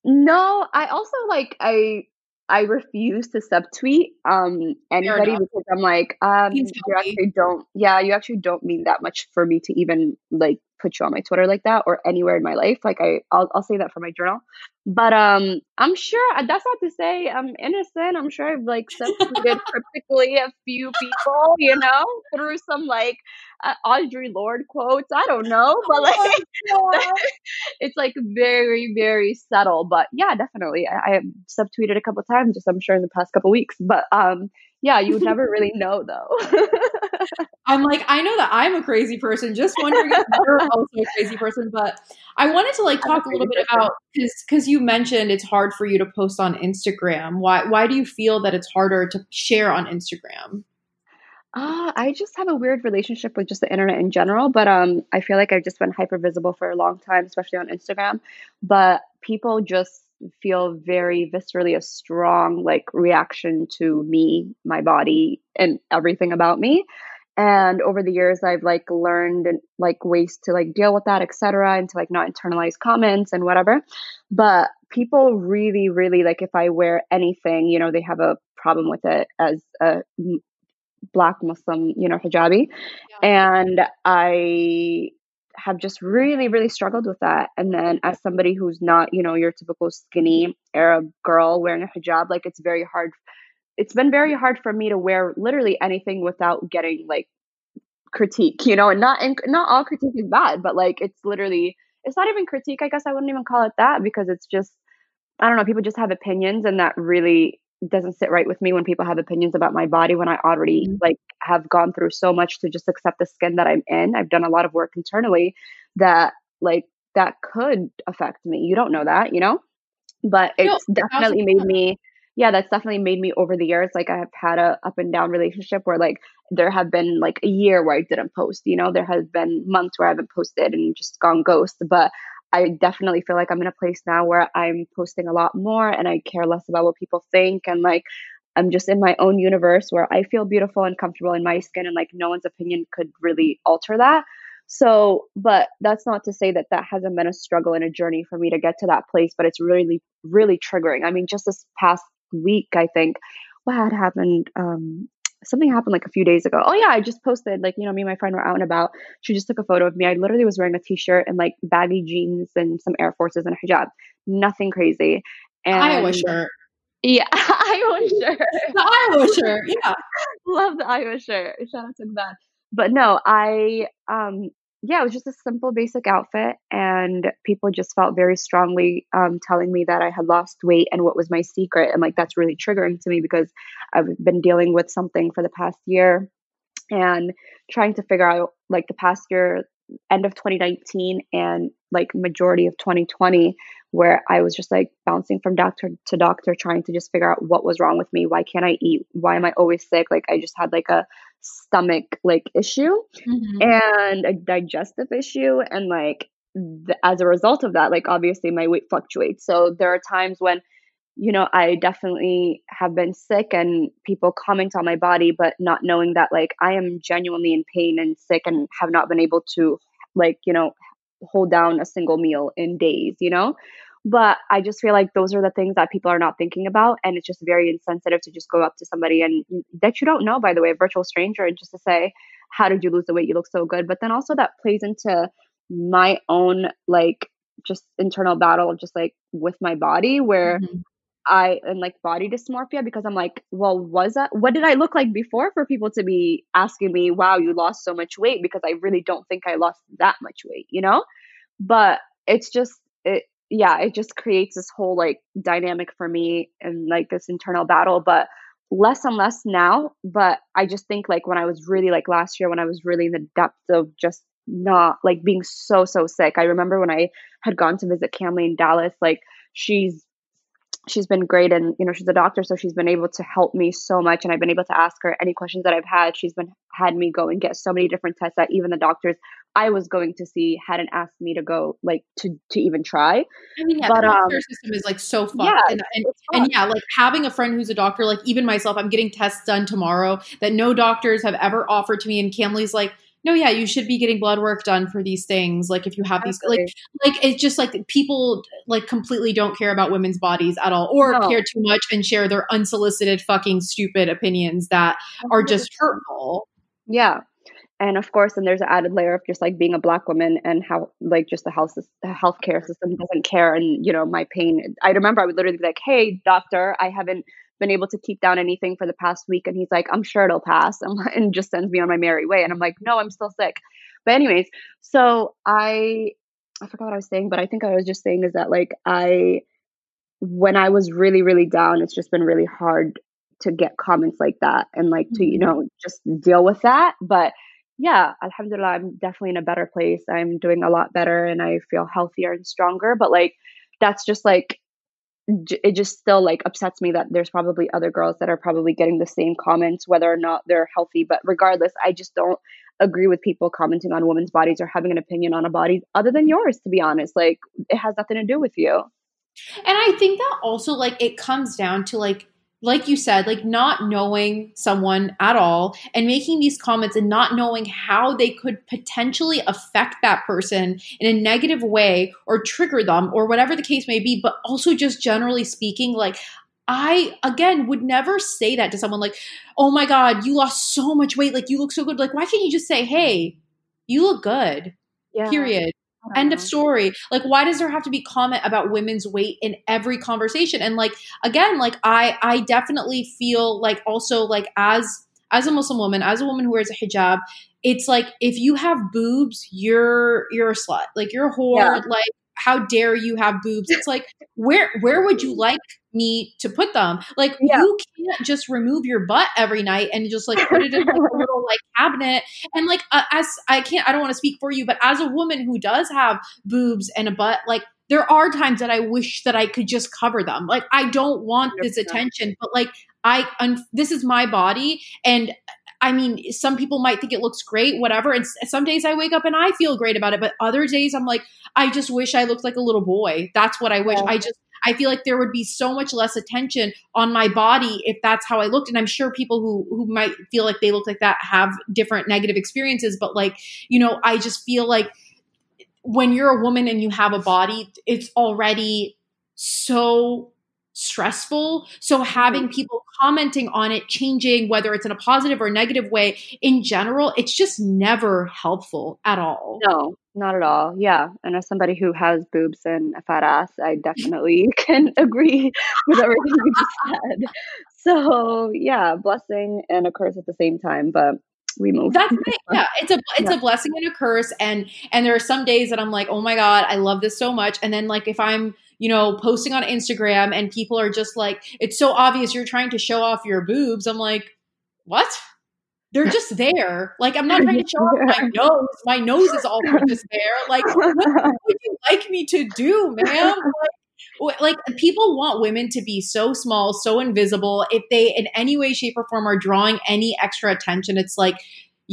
no i also like i I refuse to subtweet um anybody because I'm like, um, you actually don't, yeah, you actually don't mean that much for me to even like put you on my Twitter like that or anywhere in my life. Like I, I'll, I'll say that for my journal. But um, I'm sure uh, that's not to say I'm innocent. I'm sure I've like subtweeted *laughs* cryptically a few people, you know, through some like uh, Audre Lorde quotes. I don't know, but like oh *laughs* it's like very, very subtle. But yeah, definitely, I, I have subtweeted a couple times, just I'm sure in the past couple weeks. But um, yeah, you would never really know though. *laughs* I'm like, I know that I'm a crazy person. Just wondering if you're *laughs* also a crazy person. But I wanted to like talk a, a little bit person. about because because you mentioned it's hard for you to post on Instagram. Why why do you feel that it's harder to share on Instagram? Uh, I just have a weird relationship with just the internet in general, but um, I feel like I've just been hyper visible for a long time, especially on Instagram. But people just feel very viscerally a strong like reaction to me, my body, and everything about me and over the years i've like learned like ways to like deal with that etc and to like not internalize comments and whatever. But people really really like if i wear anything you know they have a problem with it as a black muslim you know hijabi. Yeah. and i have just really really struggled with that. And then as somebody who's not you know your typical skinny arab girl wearing a hijab like it's very hard it's been very hard for me to wear literally anything without getting like critique, you know, and not and not all critique is bad, but like it's literally it's not even critique. I guess I wouldn't even call it that because it's just I don't know, people just have opinions and that really doesn't sit right with me when people have opinions about my body when I already mm-hmm. like have gone through so much to just accept the skin that I'm in. I've done a lot of work internally that like that could affect me. You don't know that, you know? But it's no, definitely made me yeah, that's definitely made me over the years like I have had a up and down relationship where like there have been like a year where I didn't post, you know, there has been months where I haven't posted and just gone ghost, but I definitely feel like I'm in a place now where I'm posting a lot more and I care less about what people think and like I'm just in my own universe where I feel beautiful and comfortable in my skin and like no one's opinion could really alter that. So, but that's not to say that that hasn't been a struggle and a journey for me to get to that place, but it's really, really triggering. I mean, just this past week, I think, what had happened? Um, something happened like a few days ago. Oh yeah, I just posted like you know me and my friend were out and about. She just took a photo of me. I literally was wearing a t-shirt and like baggy jeans and some Air Forces and a hijab. Nothing crazy. And *laughs* *laughs* Iowa shirt. Yeah, Iowa shirt. The Iowa shirt. Yeah, love the Iowa shirt. Shout out to that. But no, I um yeah, it was just a simple, basic outfit, and people just felt very strongly um, telling me that I had lost weight and what was my secret, and like that's really triggering to me because I've been dealing with something for the past year and trying to figure out like the past year, end of 2019 and like majority of 2020 where I was just like bouncing from doctor to doctor trying to just figure out what was wrong with me. Why can't I eat? Why am I always sick? Like I just had like a stomach like issue mm-hmm. and a digestive issue and like th- as a result of that like obviously my weight fluctuates so there are times when you know i definitely have been sick and people comment on my body but not knowing that like i am genuinely in pain and sick and have not been able to like you know hold down a single meal in days you know but I just feel like those are the things that people are not thinking about. And it's just very insensitive to just go up to somebody and that you don't know, by the way, a virtual stranger, and just to say, How did you lose the weight? You look so good. But then also that plays into my own like just internal battle, of just like with my body, where mm-hmm. I and like body dysmorphia because I'm like, well, was that what did I look like before for people to be asking me, wow, you lost so much weight? Because I really don't think I lost that much weight, you know? But it's just it yeah, it just creates this whole like dynamic for me and like this internal battle. But less and less now. But I just think like when I was really like last year when I was really in the depths of just not like being so so sick. I remember when I had gone to visit Camly in Dallas, like she's she's been great and you know she's a doctor so she's been able to help me so much and i've been able to ask her any questions that i've had. She's been had me go and get so many different tests that even the doctors i was going to see hadn't asked me to go like to to even try. I mean yeah but, the healthcare um, system is like so fun yeah, and, and, and yeah like having a friend who's a doctor like even myself i'm getting tests done tomorrow that no doctors have ever offered to me and camly's like no, yeah, you should be getting blood work done for these things. Like if you have these, like, like it's just like people like completely don't care about women's bodies at all, or no. care too much and share their unsolicited, fucking stupid opinions that are just hurtful. Yeah, and of course, then there's an added layer of just like being a black woman and how like just the health the healthcare system doesn't care and you know my pain. I remember I would literally be like, "Hey, doctor, I haven't been able to keep down anything for the past week. And he's like, I'm sure it'll pass. *laughs* And just sends me on my merry way. And I'm like, no, I'm still sick. But anyways, so I I forgot what I was saying, but I think I was just saying is that like I when I was really, really down, it's just been really hard to get comments like that and like to, you mm-hmm. know, just deal with that. But yeah, alhamdulillah, I'm definitely in a better place. I'm doing a lot better and I feel healthier and stronger. But like that's just like it just still like upsets me that there's probably other girls that are probably getting the same comments whether or not they're healthy. But regardless i just don't agree with people commenting on women's bodies or having an opinion on a body other than yours to be honest. Like it has nothing to do with you. And i think that also like it comes down to like like you said, like not knowing someone at all and making these comments and not knowing how they could potentially affect that person in a negative way or trigger them or whatever the case may be, but also just generally speaking, like I again would never say that to someone like, oh my God, you lost so much weight, like you look so good. Like, why can't you just say, hey, you look good? Yeah. Period. End of story. Like, why does there have to be comment about women's weight in every conversation? And like, again, like I, I definitely feel like also like as as a Muslim woman, as a woman who wears a hijab, it's like if you have boobs, you're you're a slut. Like you're a whore. Yeah. Like how dare you have boobs? It's like where where would you like me to put them? Like yeah. you can't just remove your butt every night and just like put it in like a little like cabinet. And like uh, as I can't, I don't want to speak for you, but as a woman who does have boobs and a butt, like there are times that I wish that I could just cover them. Like I don't want this attention, but like I, un- this is my body and I mean, some people might think it looks great, whatever. And some days I wake up and I feel great about it, but other days I'm like, I just wish I looked like a little boy. That's what I wish. Yeah. I just, I feel like there would be so much less attention on my body if that's how I looked. And I'm sure people who who might feel like they look like that have different negative experiences. But like, you know, I just feel like when you're a woman and you have a body, it's already so stressful. So having mm-hmm. people commenting on it, changing whether it's in a positive or negative way in general, it's just never helpful at all. No, not at all. Yeah. And as somebody who has boobs and a fat ass, I definitely *laughs* can agree with everything you just said. So yeah, blessing and a curse at the same time. But we move. That's it. Yeah, it's a *laughs* it's yeah. a blessing and a curse. And and there are some days that I'm like, oh my god, I love this so much. And then like if I'm you know, posting on Instagram and people are just like, it's so obvious you're trying to show off your boobs. I'm like, what? They're *laughs* just there. Like, I'm not trying to show off my *laughs* nose. My nose is all just there. Like, what *laughs* would you like me to do, ma'am? Like, like people want women to be so small, so invisible. If they in any way, shape, or form are drawing any extra attention, it's like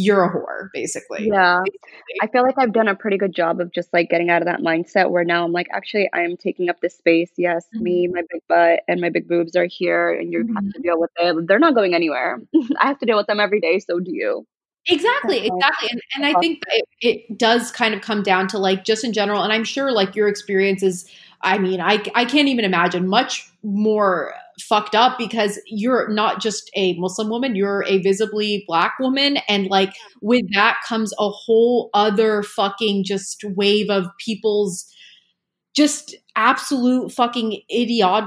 you're a whore, basically. Yeah. Basically. I feel like I've done a pretty good job of just like getting out of that mindset where now I'm like, actually, I am taking up this space. Yes, mm-hmm. me, my big butt, and my big boobs are here, and you mm-hmm. have to mm-hmm. deal with it. They're not going anywhere. *laughs* I have to deal with them every day. So do you. Exactly, exactly. And, and I think it, it does kind of come down to like just in general, and I'm sure like your experience is I mean, I, I can't even imagine much more fucked up because you're not just a Muslim woman, you're a visibly black woman. And like with that comes a whole other fucking just wave of people's just absolute fucking idiot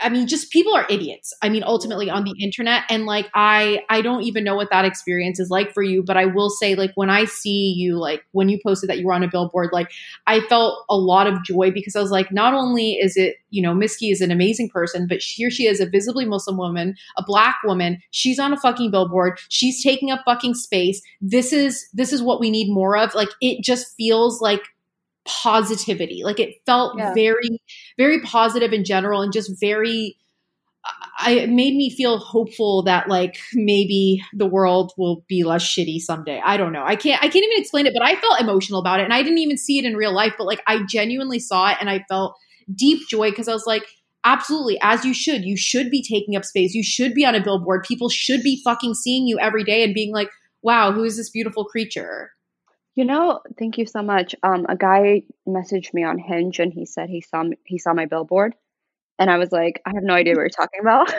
I mean, just people are idiots. I mean, ultimately on the internet. And like, I, I don't even know what that experience is like for you, but I will say, like, when I see you, like, when you posted that you were on a billboard, like, I felt a lot of joy because I was like, not only is it, you know, Miski is an amazing person, but here she is, a visibly Muslim woman, a black woman. She's on a fucking billboard. She's taking up fucking space. This is, this is what we need more of. Like, it just feels like positivity. Like it felt yeah. very, very positive in general and just very I, it made me feel hopeful that like maybe the world will be less shitty someday. I don't know. I can't I can't even explain it, but I felt emotional about it and I didn't even see it in real life, but like I genuinely saw it and I felt deep joy because I was like absolutely as you should. You should be taking up space. You should be on a billboard. People should be fucking seeing you every day and being like, "Wow, who is this beautiful creature?" You know, thank you so much. Um, a guy messaged me on Hinge and he said he saw he saw my billboard, and I was like, I have no idea what you're talking about. *laughs*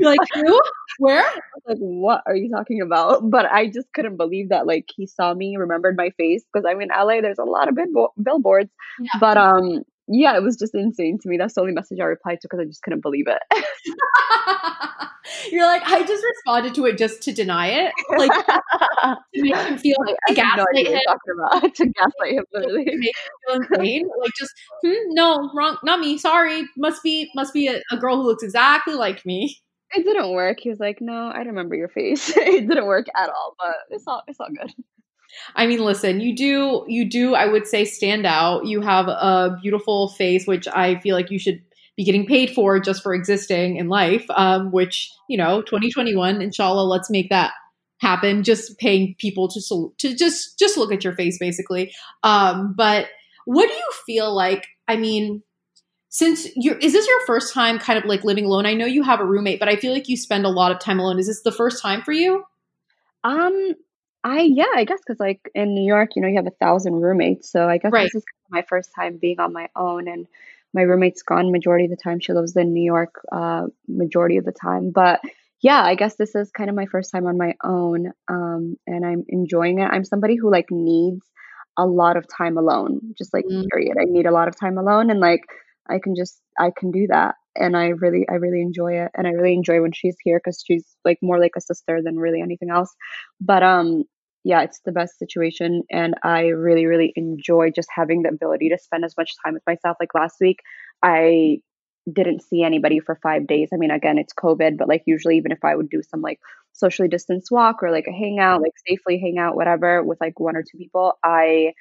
like *laughs* who? Where? like, what are you talking about? But I just couldn't believe that like he saw me, remembered my face because I'm in LA. There's a lot of billboards, yeah. but um, yeah, it was just insane to me. That's the only message I replied to because I just couldn't believe it. *laughs* *laughs* You're like, I just responded to it just to deny it, like *laughs* to make him feel like to gaslight him. About. to gaslight him, literally. To make him feel insane. Like just, hmm, no, wrong, not me. Sorry, must be, must be a, a girl who looks exactly like me. It didn't work. He was like, "No, I remember your face." it didn't work at all, but it's all, it's all good. I mean, listen, you do, you do, I would say, stand out. You have a beautiful face, which I feel like you should be getting paid for just for existing in life. Um, which you know, 2021, inshallah, let's make that happen. Just paying people to to just just look at your face, basically. Um, but what do you feel like? I mean, since you're, is this your first time kind of like living alone? I know you have a roommate, but I feel like you spend a lot of time alone. Is this the first time for you? Um, I yeah, I guess because like in New York, you know, you have a thousand roommates, so I guess right. this is my first time being on my own, and my roommate's gone majority of the time. She lives in New York, uh, majority of the time, but yeah, I guess this is kind of my first time on my own, um, and I'm enjoying it. I'm somebody who like needs a lot of time alone, just like mm. period. I need a lot of time alone, and like I can just I can do that. And I really I really enjoy it. And I really enjoy when she's here cuz she's like more like a sister than really anything else. But um yeah it's the best situation. And I really really enjoy just having the ability to spend as much time with myself. Like last week I didn't see anybody for 5 days. I mean again it's covid but like usually even if I would do some like socially distanced walk or like a hangout like safely hangout whatever with like one or two people I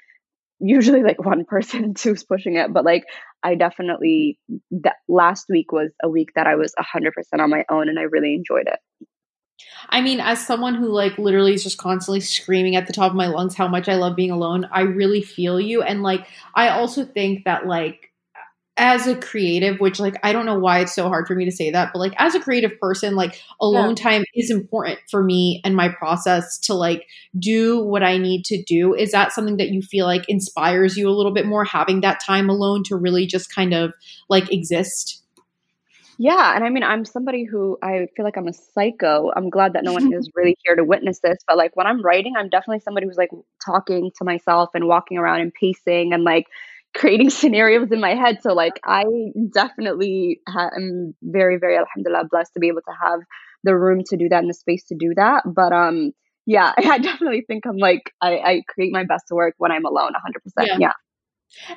usually like one person *laughs* who's pushing it but like i definitely that last week was a week that i was 100% on my own and i really enjoyed it I mean, as someone who like literally is just constantly screaming at the top of my lungs how much I love being alone, I really feel you. And like, I also think that like as a creative, which like I don't know why it's so hard for me to say that, but like as a creative person, like alone yeah. time is important for me and my process to like do what I need to do. Is that something that you feel like inspires you a little bit more having that time alone to really just kind of like exist? Yeah, and I mean, I'm somebody who I feel like I'm a psycho. I'm glad that no one *laughs* is really here to witness this, but like when I'm writing, I'm definitely somebody who's like talking to myself and walking around and pacing and like creating *laughs* scenarios in my head. So like I definitely ha- am very, very alhamdulillah blessed to be able to have the room to do that and the space to do that. But um yeah, *laughs* I definitely think I'm like I, I create my best work when I'm alone 100%. Yeah. yeah.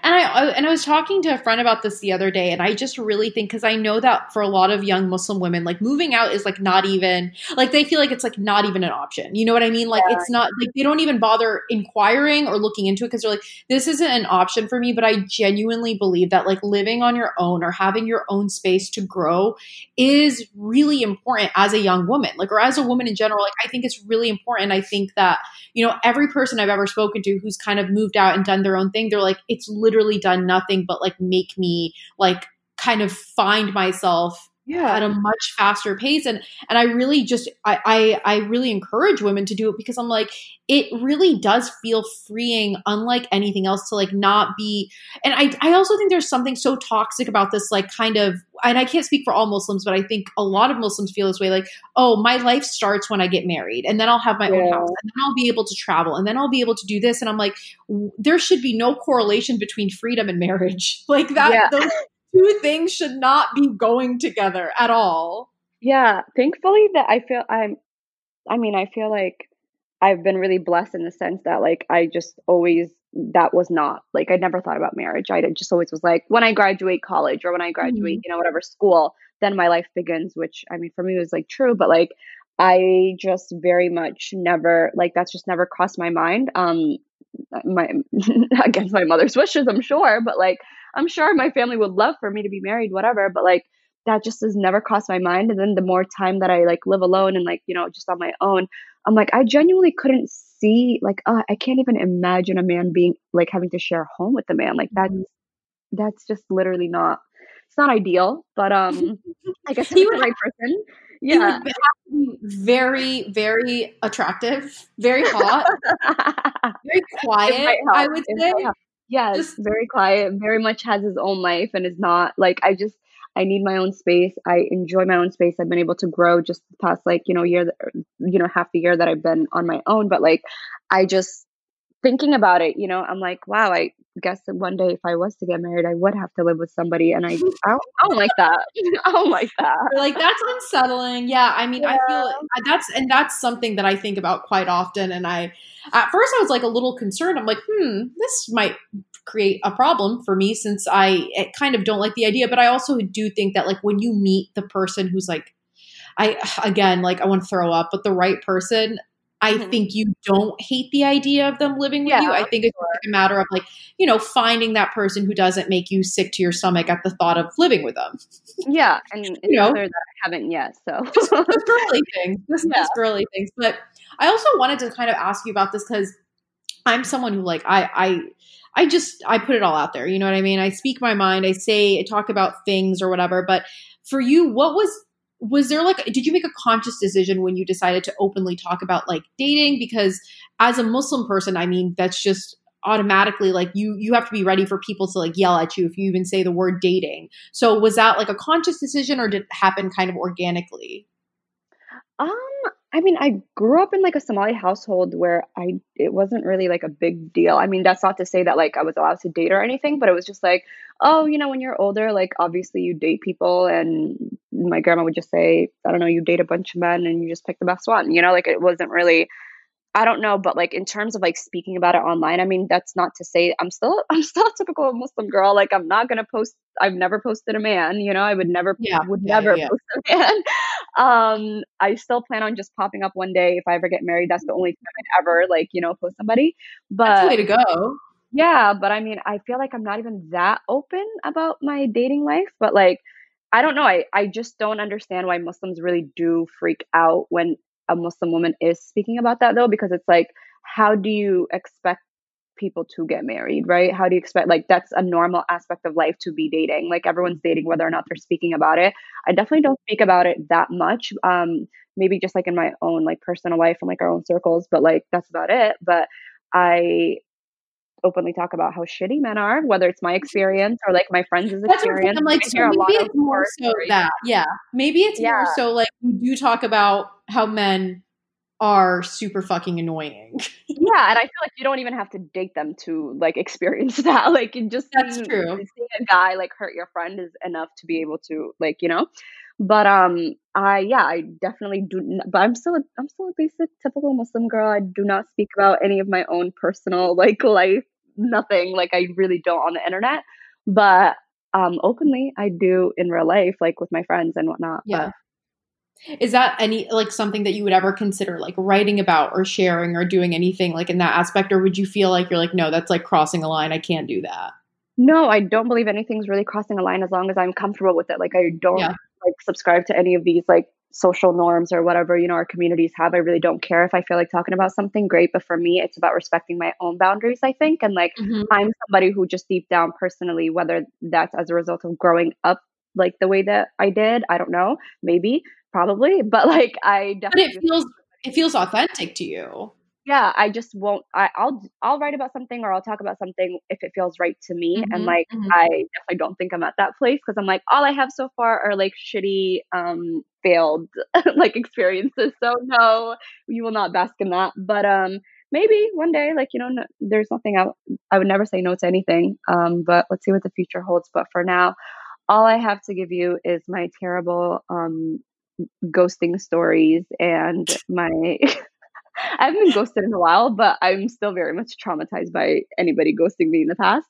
And I and I was talking to a friend about this the other day, and I just really think because I know that for a lot of young Muslim women, like moving out is like not even like they feel like it's like not even an option. You know what I mean? Like yeah. it's not like they don't even bother inquiring or looking into it because they're like this isn't an option for me. But I genuinely believe that like living on your own or having your own space to grow is really important as a young woman, like or as a woman in general. Like I think it's really important. I think that you know every person I've ever spoken to who's kind of moved out and done their own thing, they're like it's literally done nothing but like make me like kind of find myself yeah. at a much faster pace and and i really just I, I i really encourage women to do it because i'm like it really does feel freeing unlike anything else to like not be and i i also think there's something so toxic about this like kind of and i can't speak for all muslims but i think a lot of muslims feel this way like oh my life starts when i get married and then i'll have my yeah. own house and then i'll be able to travel and then i'll be able to do this and i'm like there should be no correlation between freedom and marriage *laughs* like that yeah. those, two things should not be going together at all. Yeah, thankfully that I feel I'm I mean, I feel like I've been really blessed in the sense that like I just always that was not like I never thought about marriage. I just always was like when I graduate college or when I graduate, mm-hmm. you know, whatever school, then my life begins, which I mean for me was like true, but like I just very much never like that's just never crossed my mind. Um my *laughs* against my mother's wishes, I'm sure, but like I'm sure my family would love for me to be married, whatever, but like that just has never crossed my mind. And then the more time that I like live alone and like, you know, just on my own, I'm like, I genuinely couldn't see, like, uh, I can't even imagine a man being like having to share a home with a man. Like that's, mm-hmm. that's just literally not, it's not ideal, but um, *laughs* I guess he was the right person. Yeah. very, very attractive, very hot, *laughs* very quiet, I would say. Yes, just very quiet, very much has his own life and is not like I just I need my own space. I enjoy my own space. I've been able to grow just the past like, you know, year you know, half the year that I've been on my own, but like I just thinking about it, you know, I'm like, wow, I guess that one day if I was to get married, I would have to live with somebody, and I, *laughs* I, don't, I don't like that. *laughs* I don't like that. like that's unsettling. Yeah, I mean, yeah. I feel that's and that's something that I think about quite often. And I, at first, I was like a little concerned. I'm like, hmm, this might create a problem for me since I kind of don't like the idea. But I also do think that like when you meet the person who's like I *sighs* again like I want to throw up, but the right person, I mm-hmm. think you don't hate the idea of them living with yeah, you. I think it's sure. a matter of like, you know, finding that person who doesn't make you sick to your stomach at the thought of living with them. Yeah. And *laughs* you know, that I haven't yet. So just, just girly things. Just, *laughs* yeah. just girly things. But I also wanted to kind of ask you about this because I'm someone who like I I I just I put it all out there. You know what I mean? I speak my mind. I say I talk about things or whatever. But for you, what was was there like did you make a conscious decision when you decided to openly talk about like dating? Because as a muslim person i mean that's just automatically like you you have to be ready for people to like yell at you if you even say the word dating. So was that like a conscious decision or did it happen kind of organically? Um I mean, I grew up in like a Somali household where I it wasn't really like a big deal. I mean, that's not to say that like I was allowed to date or anything, but it was just like, oh, you know, when you're older, like obviously you date people and my grandma would just say, I don't know, you date a bunch of men and you just pick the best one. You know, like it wasn't really I don't know, but like in terms of like speaking about it online, I mean, that's not to say I'm still *laughs* I'm still a typical Muslim girl. Like I'm not gonna post. I've never posted a man. You know, I would never yeah, would yeah, never yeah. post a man. *laughs* Um, I still plan on just popping up one day if I ever get married. That's the only time I'd ever like you know post somebody. But that's the way to go. Yeah, but I mean, I feel like I'm not even that open about my dating life. But like, I don't know. I I just don't understand why Muslims really do freak out when a Muslim woman is speaking about that though, because it's like, how do you expect people to get married, right? How do you expect like that's a normal aspect of life to be dating. Like everyone's dating whether or not they're speaking about it. I definitely don't speak about it that much. Um maybe just like in my own like personal life and like our own circles, but like that's about it. But I openly talk about how shitty men are, whether it's my experience or like my friends' experience. I'm like, so maybe it's more so stories. that, yeah, maybe it's yeah. more so like you do talk about how men are super fucking annoying. *laughs* yeah, and I feel like you don't even have to date them to like experience *laughs* that. Like, just that's true. Seeing a guy like hurt your friend is enough to be able to like you know. But um, I yeah, I definitely do. not, But I'm still a, I'm still a basic typical Muslim girl. I do not speak about any of my own personal like life nothing like I really don't on the internet. But um openly I do in real life, like with my friends and whatnot. Yeah. Is that any like something that you would ever consider like writing about or sharing or doing anything like in that aspect? Or would you feel like you're like, no, that's like crossing a line. I can't do that? No, I don't believe anything's really crossing a line as long as I'm comfortable with it. Like I don't Yeah. Like subscribe to any of these like social norms or whatever, you know, our communities have. I really don't care if I feel like talking about something great, but for me it's about respecting my own boundaries, I think. And like Mhm. I'm somebody who just deep down personally, whether that's as a result of growing up like the way that I did, I don't know, maybe, probably, *laughs* but like I But definitely it feels it feels authentic to you. Yeah, I just won't. I, I'll I'll write about something or I'll talk about something if it feels right to me. And Mhm, like mhm. I definitely don't think I'm at that place because I'm like all I have so far are like shitty, um, failed *laughs* like experiences. So no, you will not bask in that. But um, maybe one day, like you know, no, there's nothing out. I would never say no to anything. Um, but let's see what the future holds. But for now, all I have to give you is my terrible um ghosting stories and my *laughs* I haven't been ghosted in a while, but I'm still very much traumatized by anybody ghosting me in the past.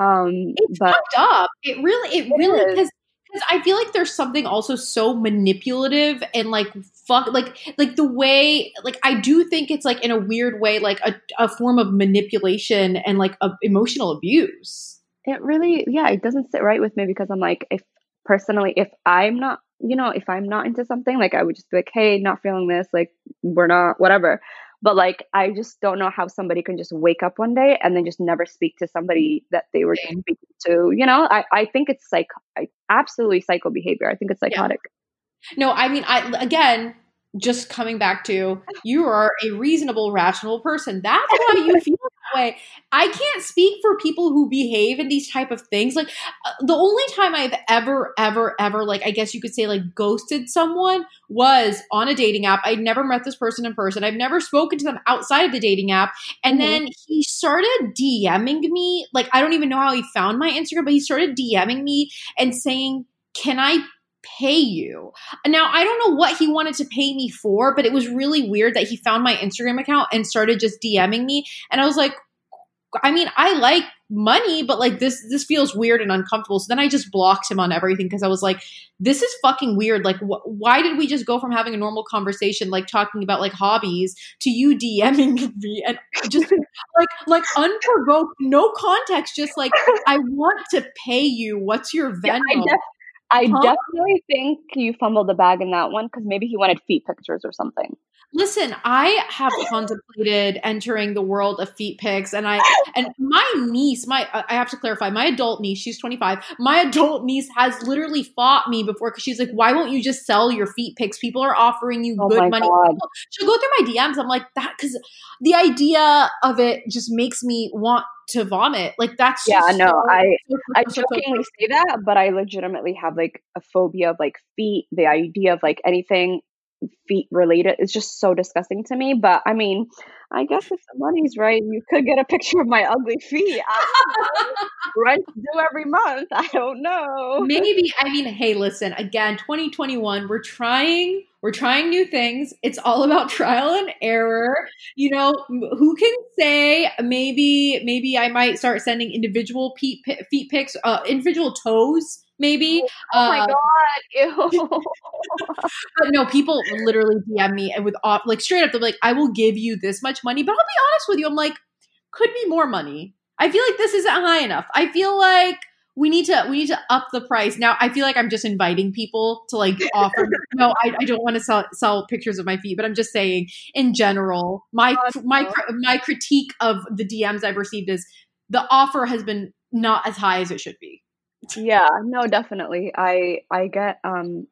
Um, It's but fucked up. It really, it, It really, because because I feel like there's something also so manipulative and like fuck, like like the way, like I do think it's like in a weird way, like a, a form of manipulation and like a, emotional abuse. it really, yeah, it doesn't sit right with me because I'm like, if personally, if I'm not, you know, if I'm not into something, like I would just be like, hey, not feeling this, like we're not, whatever. But like, I just don't know how somebody can just wake up one day and then just never speak to somebody mm-hmm. that they were Same. speaking to. You know, I, I think it's psych, I, absolutely psycho behavior. I think it's psychotic. No, I mean, I again, just coming back to you are a reasonable, rational person. That's why you feel way. I can't speak for people who behave in these type of things. Like uh, the only time I've ever, ever, ever, like I guess you could say, like ghosted someone was on a dating app. I'd never met this person in person. I've never spoken to them outside of the dating app. And Mhm. then he started DMing me. Like I don't even know how he found my Instagram, but he started DMing me and saying, "Can I pay you?" Now, I don't know what he wanted to pay me for, but it was really weird that he found my Instagram account and started just DMing me. And I was like, I mean, I like money, but like this this feels weird and uncomfortable. So then I just blocked him on everything because I was like, this is fucking weird. Like wh- why did we just go from having a normal conversation like talking about like hobbies to you *laughs* DMing me and just like like unprovoked, no context, just like I want to pay you. What's your Yeah, Venmo? I, def- I Huh? definitely think you fumbled the bag in that one because maybe he wanted feet pictures or something. Listen, I have contemplated entering the world of feet pics, and I and my niece, my I have to clarify, my adult niece, she's 25. My adult niece has literally fought me before because she's like, "Why won't you just sell your feet pics? People are offering you Oh good money." God. She'll go through my DMs. I'm like that because the idea of it just makes me want to vomit. Like that's Yeah, no, so- I so- I so- jokingly say that, but I legitimately have like a phobia of like feet. The idea of like anything feet related is just so disgusting to me. But I mean, I guess if the money's right, you could get a picture of my ugly feet. *laughs* Rent due every month. I don't know. Maybe I mean, hey, listen, again, 2021, we're trying, we're trying new things. It's all about *laughs* trial and error. You know, who can say maybe maybe I might start sending individual feet feet pics, uh individual toes maybe. Oh my Uh, god! Ew. *laughs* But no, people literally DM me and with off like straight up they're like, I will give you this much money, but I'll be honest with you, I'm like, could be more money. I feel like this isn't high enough. I feel like we need to we need to up the price. Now I feel like I'm just inviting people to like *laughs* offer no, I, I don't want to sell sell pictures of my feet, but I'm just saying in general, my my my critique of the DMs I've received is the offer has been not as high as it should be. yeah, no, definitely. I I get um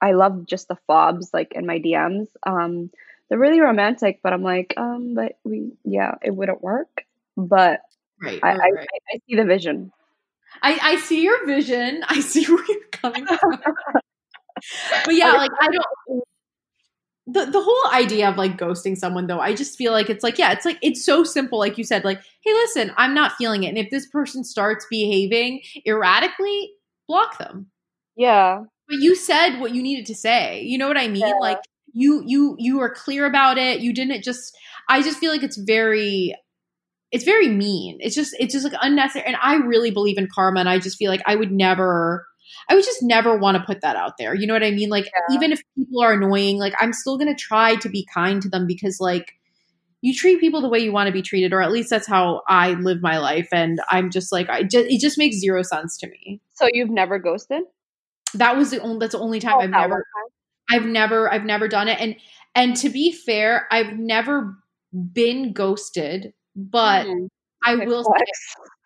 I love just the fobs like in my DMs. Um they're really romantic, but I'm like, um, but we yeah, it wouldn't work. But Right. I, right, I. I I see the vision. I, I see your vision. *laughs* I see where you're coming from. but yeah, like I don't the the whole idea of like ghosting someone though, I just feel like it's like, yeah, it's like it's so simple, like you said, like, hey, listen, I'm not feeling it. And if this person starts behaving erratically, block them. Yeah. But you said what you needed to say. You know what I mean? Yeah. Like you you you were clear about it. You didn't just I just feel like it's very it's very mean. It's just it's just like unnecessary. And I really believe in karma, and I just feel like I would never. I would just never want to put that out there. You know what I mean? Like, Yeah. even if people are annoying, like, I'm still going to try to be kind to them because, like, you treat people the way you want to be treated, or at least that's how I live my life. And I'm just like, I just, it just makes zero sense to me. So you've never ghosted? That was the only, that's the only time oh, I've Oh, never, time? I've never, I've never done it. And, and to be fair, I've never been ghosted, but Mm, I will flex.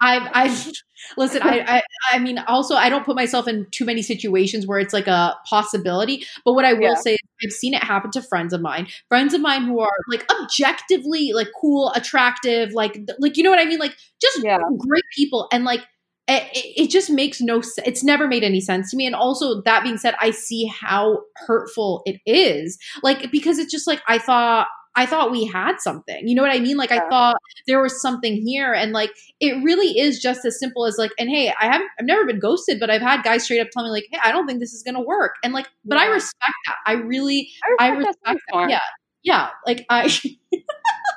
I've, I've *laughs* listen. I, I, I mean, also, I don't put myself in too many situations where it's like a possibility. But what I will Yeah. say, is I've seen it happen to friends of mine, friends of mine who are like objectively like cool, attractive, like, like you know what I mean, like just Yeah. great people, and like it, it just makes no sense. It's never made any sense to me. And also, that being said, I see how hurtful it is, like because it's just like I thought. I thought we had something. You know what I mean? Like I thought there was something here and like it really is just as simple as like and hey i haven't i've never been ghosted but i've had guys straight up tell me like hey i don't think this is gonna work and like but i respect that i really I i respect that respect that yeah yeah like i *laughs*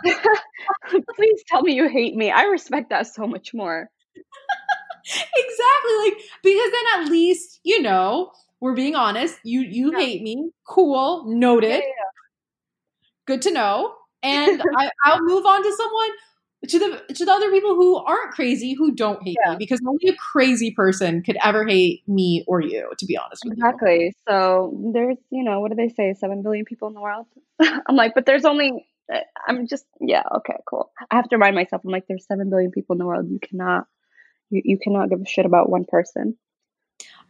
*laughs* Please tell me you hate me. I respect that so much more. *laughs* exactly like because then at least you know we're being honest you you Yeah. hate me cool noted Yeah, yeah, good to know and *laughs* I, i'll move on to someone to the to the other people who aren't crazy who don't hate Yeah. me because only a crazy person could ever hate me or you to be honest with you Exactly. So there's, you know, what do they say? Seven billion people in the world. *laughs* I'm like, but there's only. uh, I'm just, yeah, okay, cool. I have to remind myself. I'm like, there's seven billion people in the world. You cannot, you, you cannot give a shit about one person.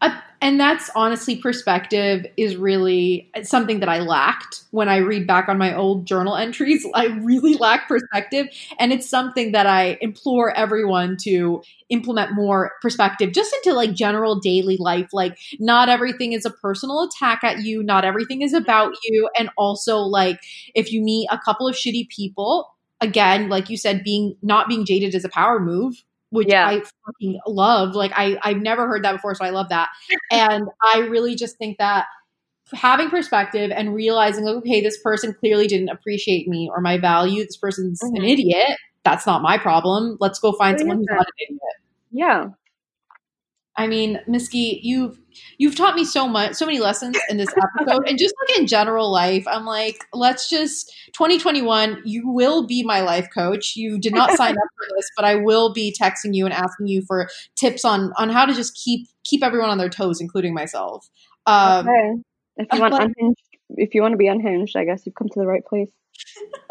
Uh, and that's honestly perspective is really something that I lacked when I read back on my old journal entries. *laughs* I really lack perspective, and it's something that I implore everyone to implement more perspective just into like general daily life. Like, not everything is a personal attack at you, not everything is about you, and also like if you meet a couple of shitty people, again, like you said, being not being jaded is a power move which Yeah. I fucking love. Like I I've never heard that before, so I love that. and I really just think that having perspective and realizing like, okay, this person clearly didn't appreciate me or my value. This person's an Mhm. idiot. That's not my problem. Let's go find someone who's not an idiot. Yeah. I mean, Miski, you've you've taught me so much, so many lessons in this episode, and just like in general life, I'm like, let's just 2021. You will be my life coach. You did not sign up for this, but I will be texting you and asking you for tips on on how to just keep keep everyone on their toes, including myself. Um, okay. If you want unhinged, if you want to be unhinged, I guess you've come to the right place. *laughs*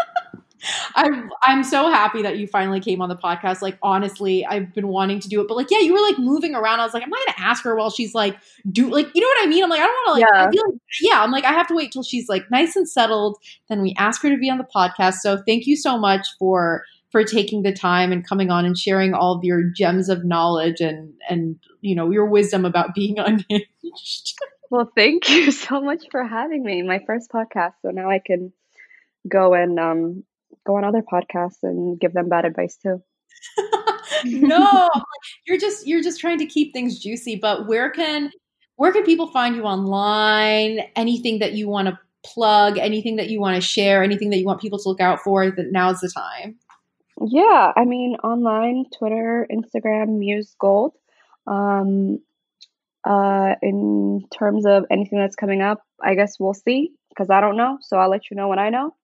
I'm I'm so happy that you finally came on the podcast. Like honestly, I've been wanting to do it, but like yeah, you were like moving around. I was like, I'm not gonna ask her while she's like do like you know what I mean. I'm like I don't want to like Yeah. I feel like yeah. I'm like I have to wait till she's like nice and settled. Then we ask her to be on the podcast. So thank you so much for for taking the time and coming on and sharing all of your gems of knowledge and and you know your wisdom about being *laughs* unhinged. Well, thank you so much for having me. My first podcast, so now I can go and um go on other podcasts and give them bad advice too. *laughs* no, you're just you're just trying to keep things juicy. But where can where can people find you online? Anything that you want to plug? Anything that you want to share? Anything that you want people to look out for? That now's the time. Yeah, I mean, online, Twitter, Instagram, Muse Gold. Um, uh, in terms of anything that's coming up, I guess we'll see because I don't know. So I'll let you know when I know.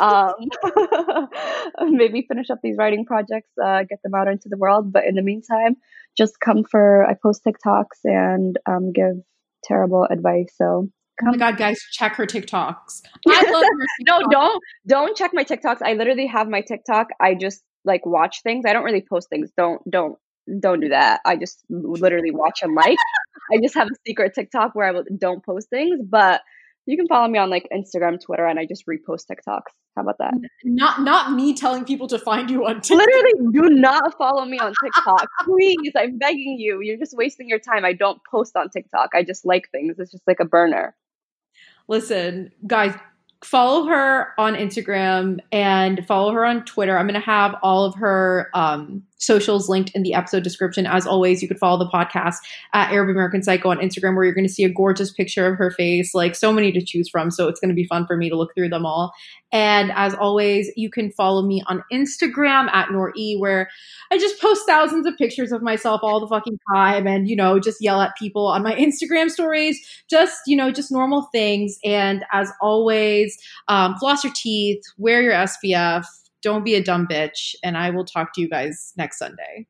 Um, *laughs* maybe finish up these writing projects, uh, get them out into the world. But in the meantime, just come for I post TikToks and um, give terrible advice. So Oh my god, guys, check her TikToks. *laughs* I love her. no, don't don't check my TikToks. I literally have my TikTok. I just like watch things. I don't really post things. Don't don't don't do that. I just literally watch and like. I just have a secret TikTok where I don't post things, but you can follow me on like Instagram, Twitter, and I just repost TikToks. How about that? Not not me telling people to find you on TikTok. Literally, do not follow me on TikTok, *laughs* please. I'm begging you. You're just wasting your time. I don't post on TikTok. I just like things. It's just like a burner. Listen, guys, follow her on Instagram and follow her on Twitter. I'm going to have all of her um, socials linked in the episode description. As always, you could follow the podcast at Arab American Psycho on Instagram, where you're going to see a gorgeous picture of her face, like so many to choose from. So it's going to be fun for me to look through them all. And as always, you can follow me on Instagram at Nor-E, where I just post thousands of pictures of myself all the fucking time and, you know, just yell at people on my *laughs* Instagram stories, just, you know, just normal things. And as always, um, floss your teeth, wear your SPF, don't be a dumb bitch. And I will talk to you guys next Sunday.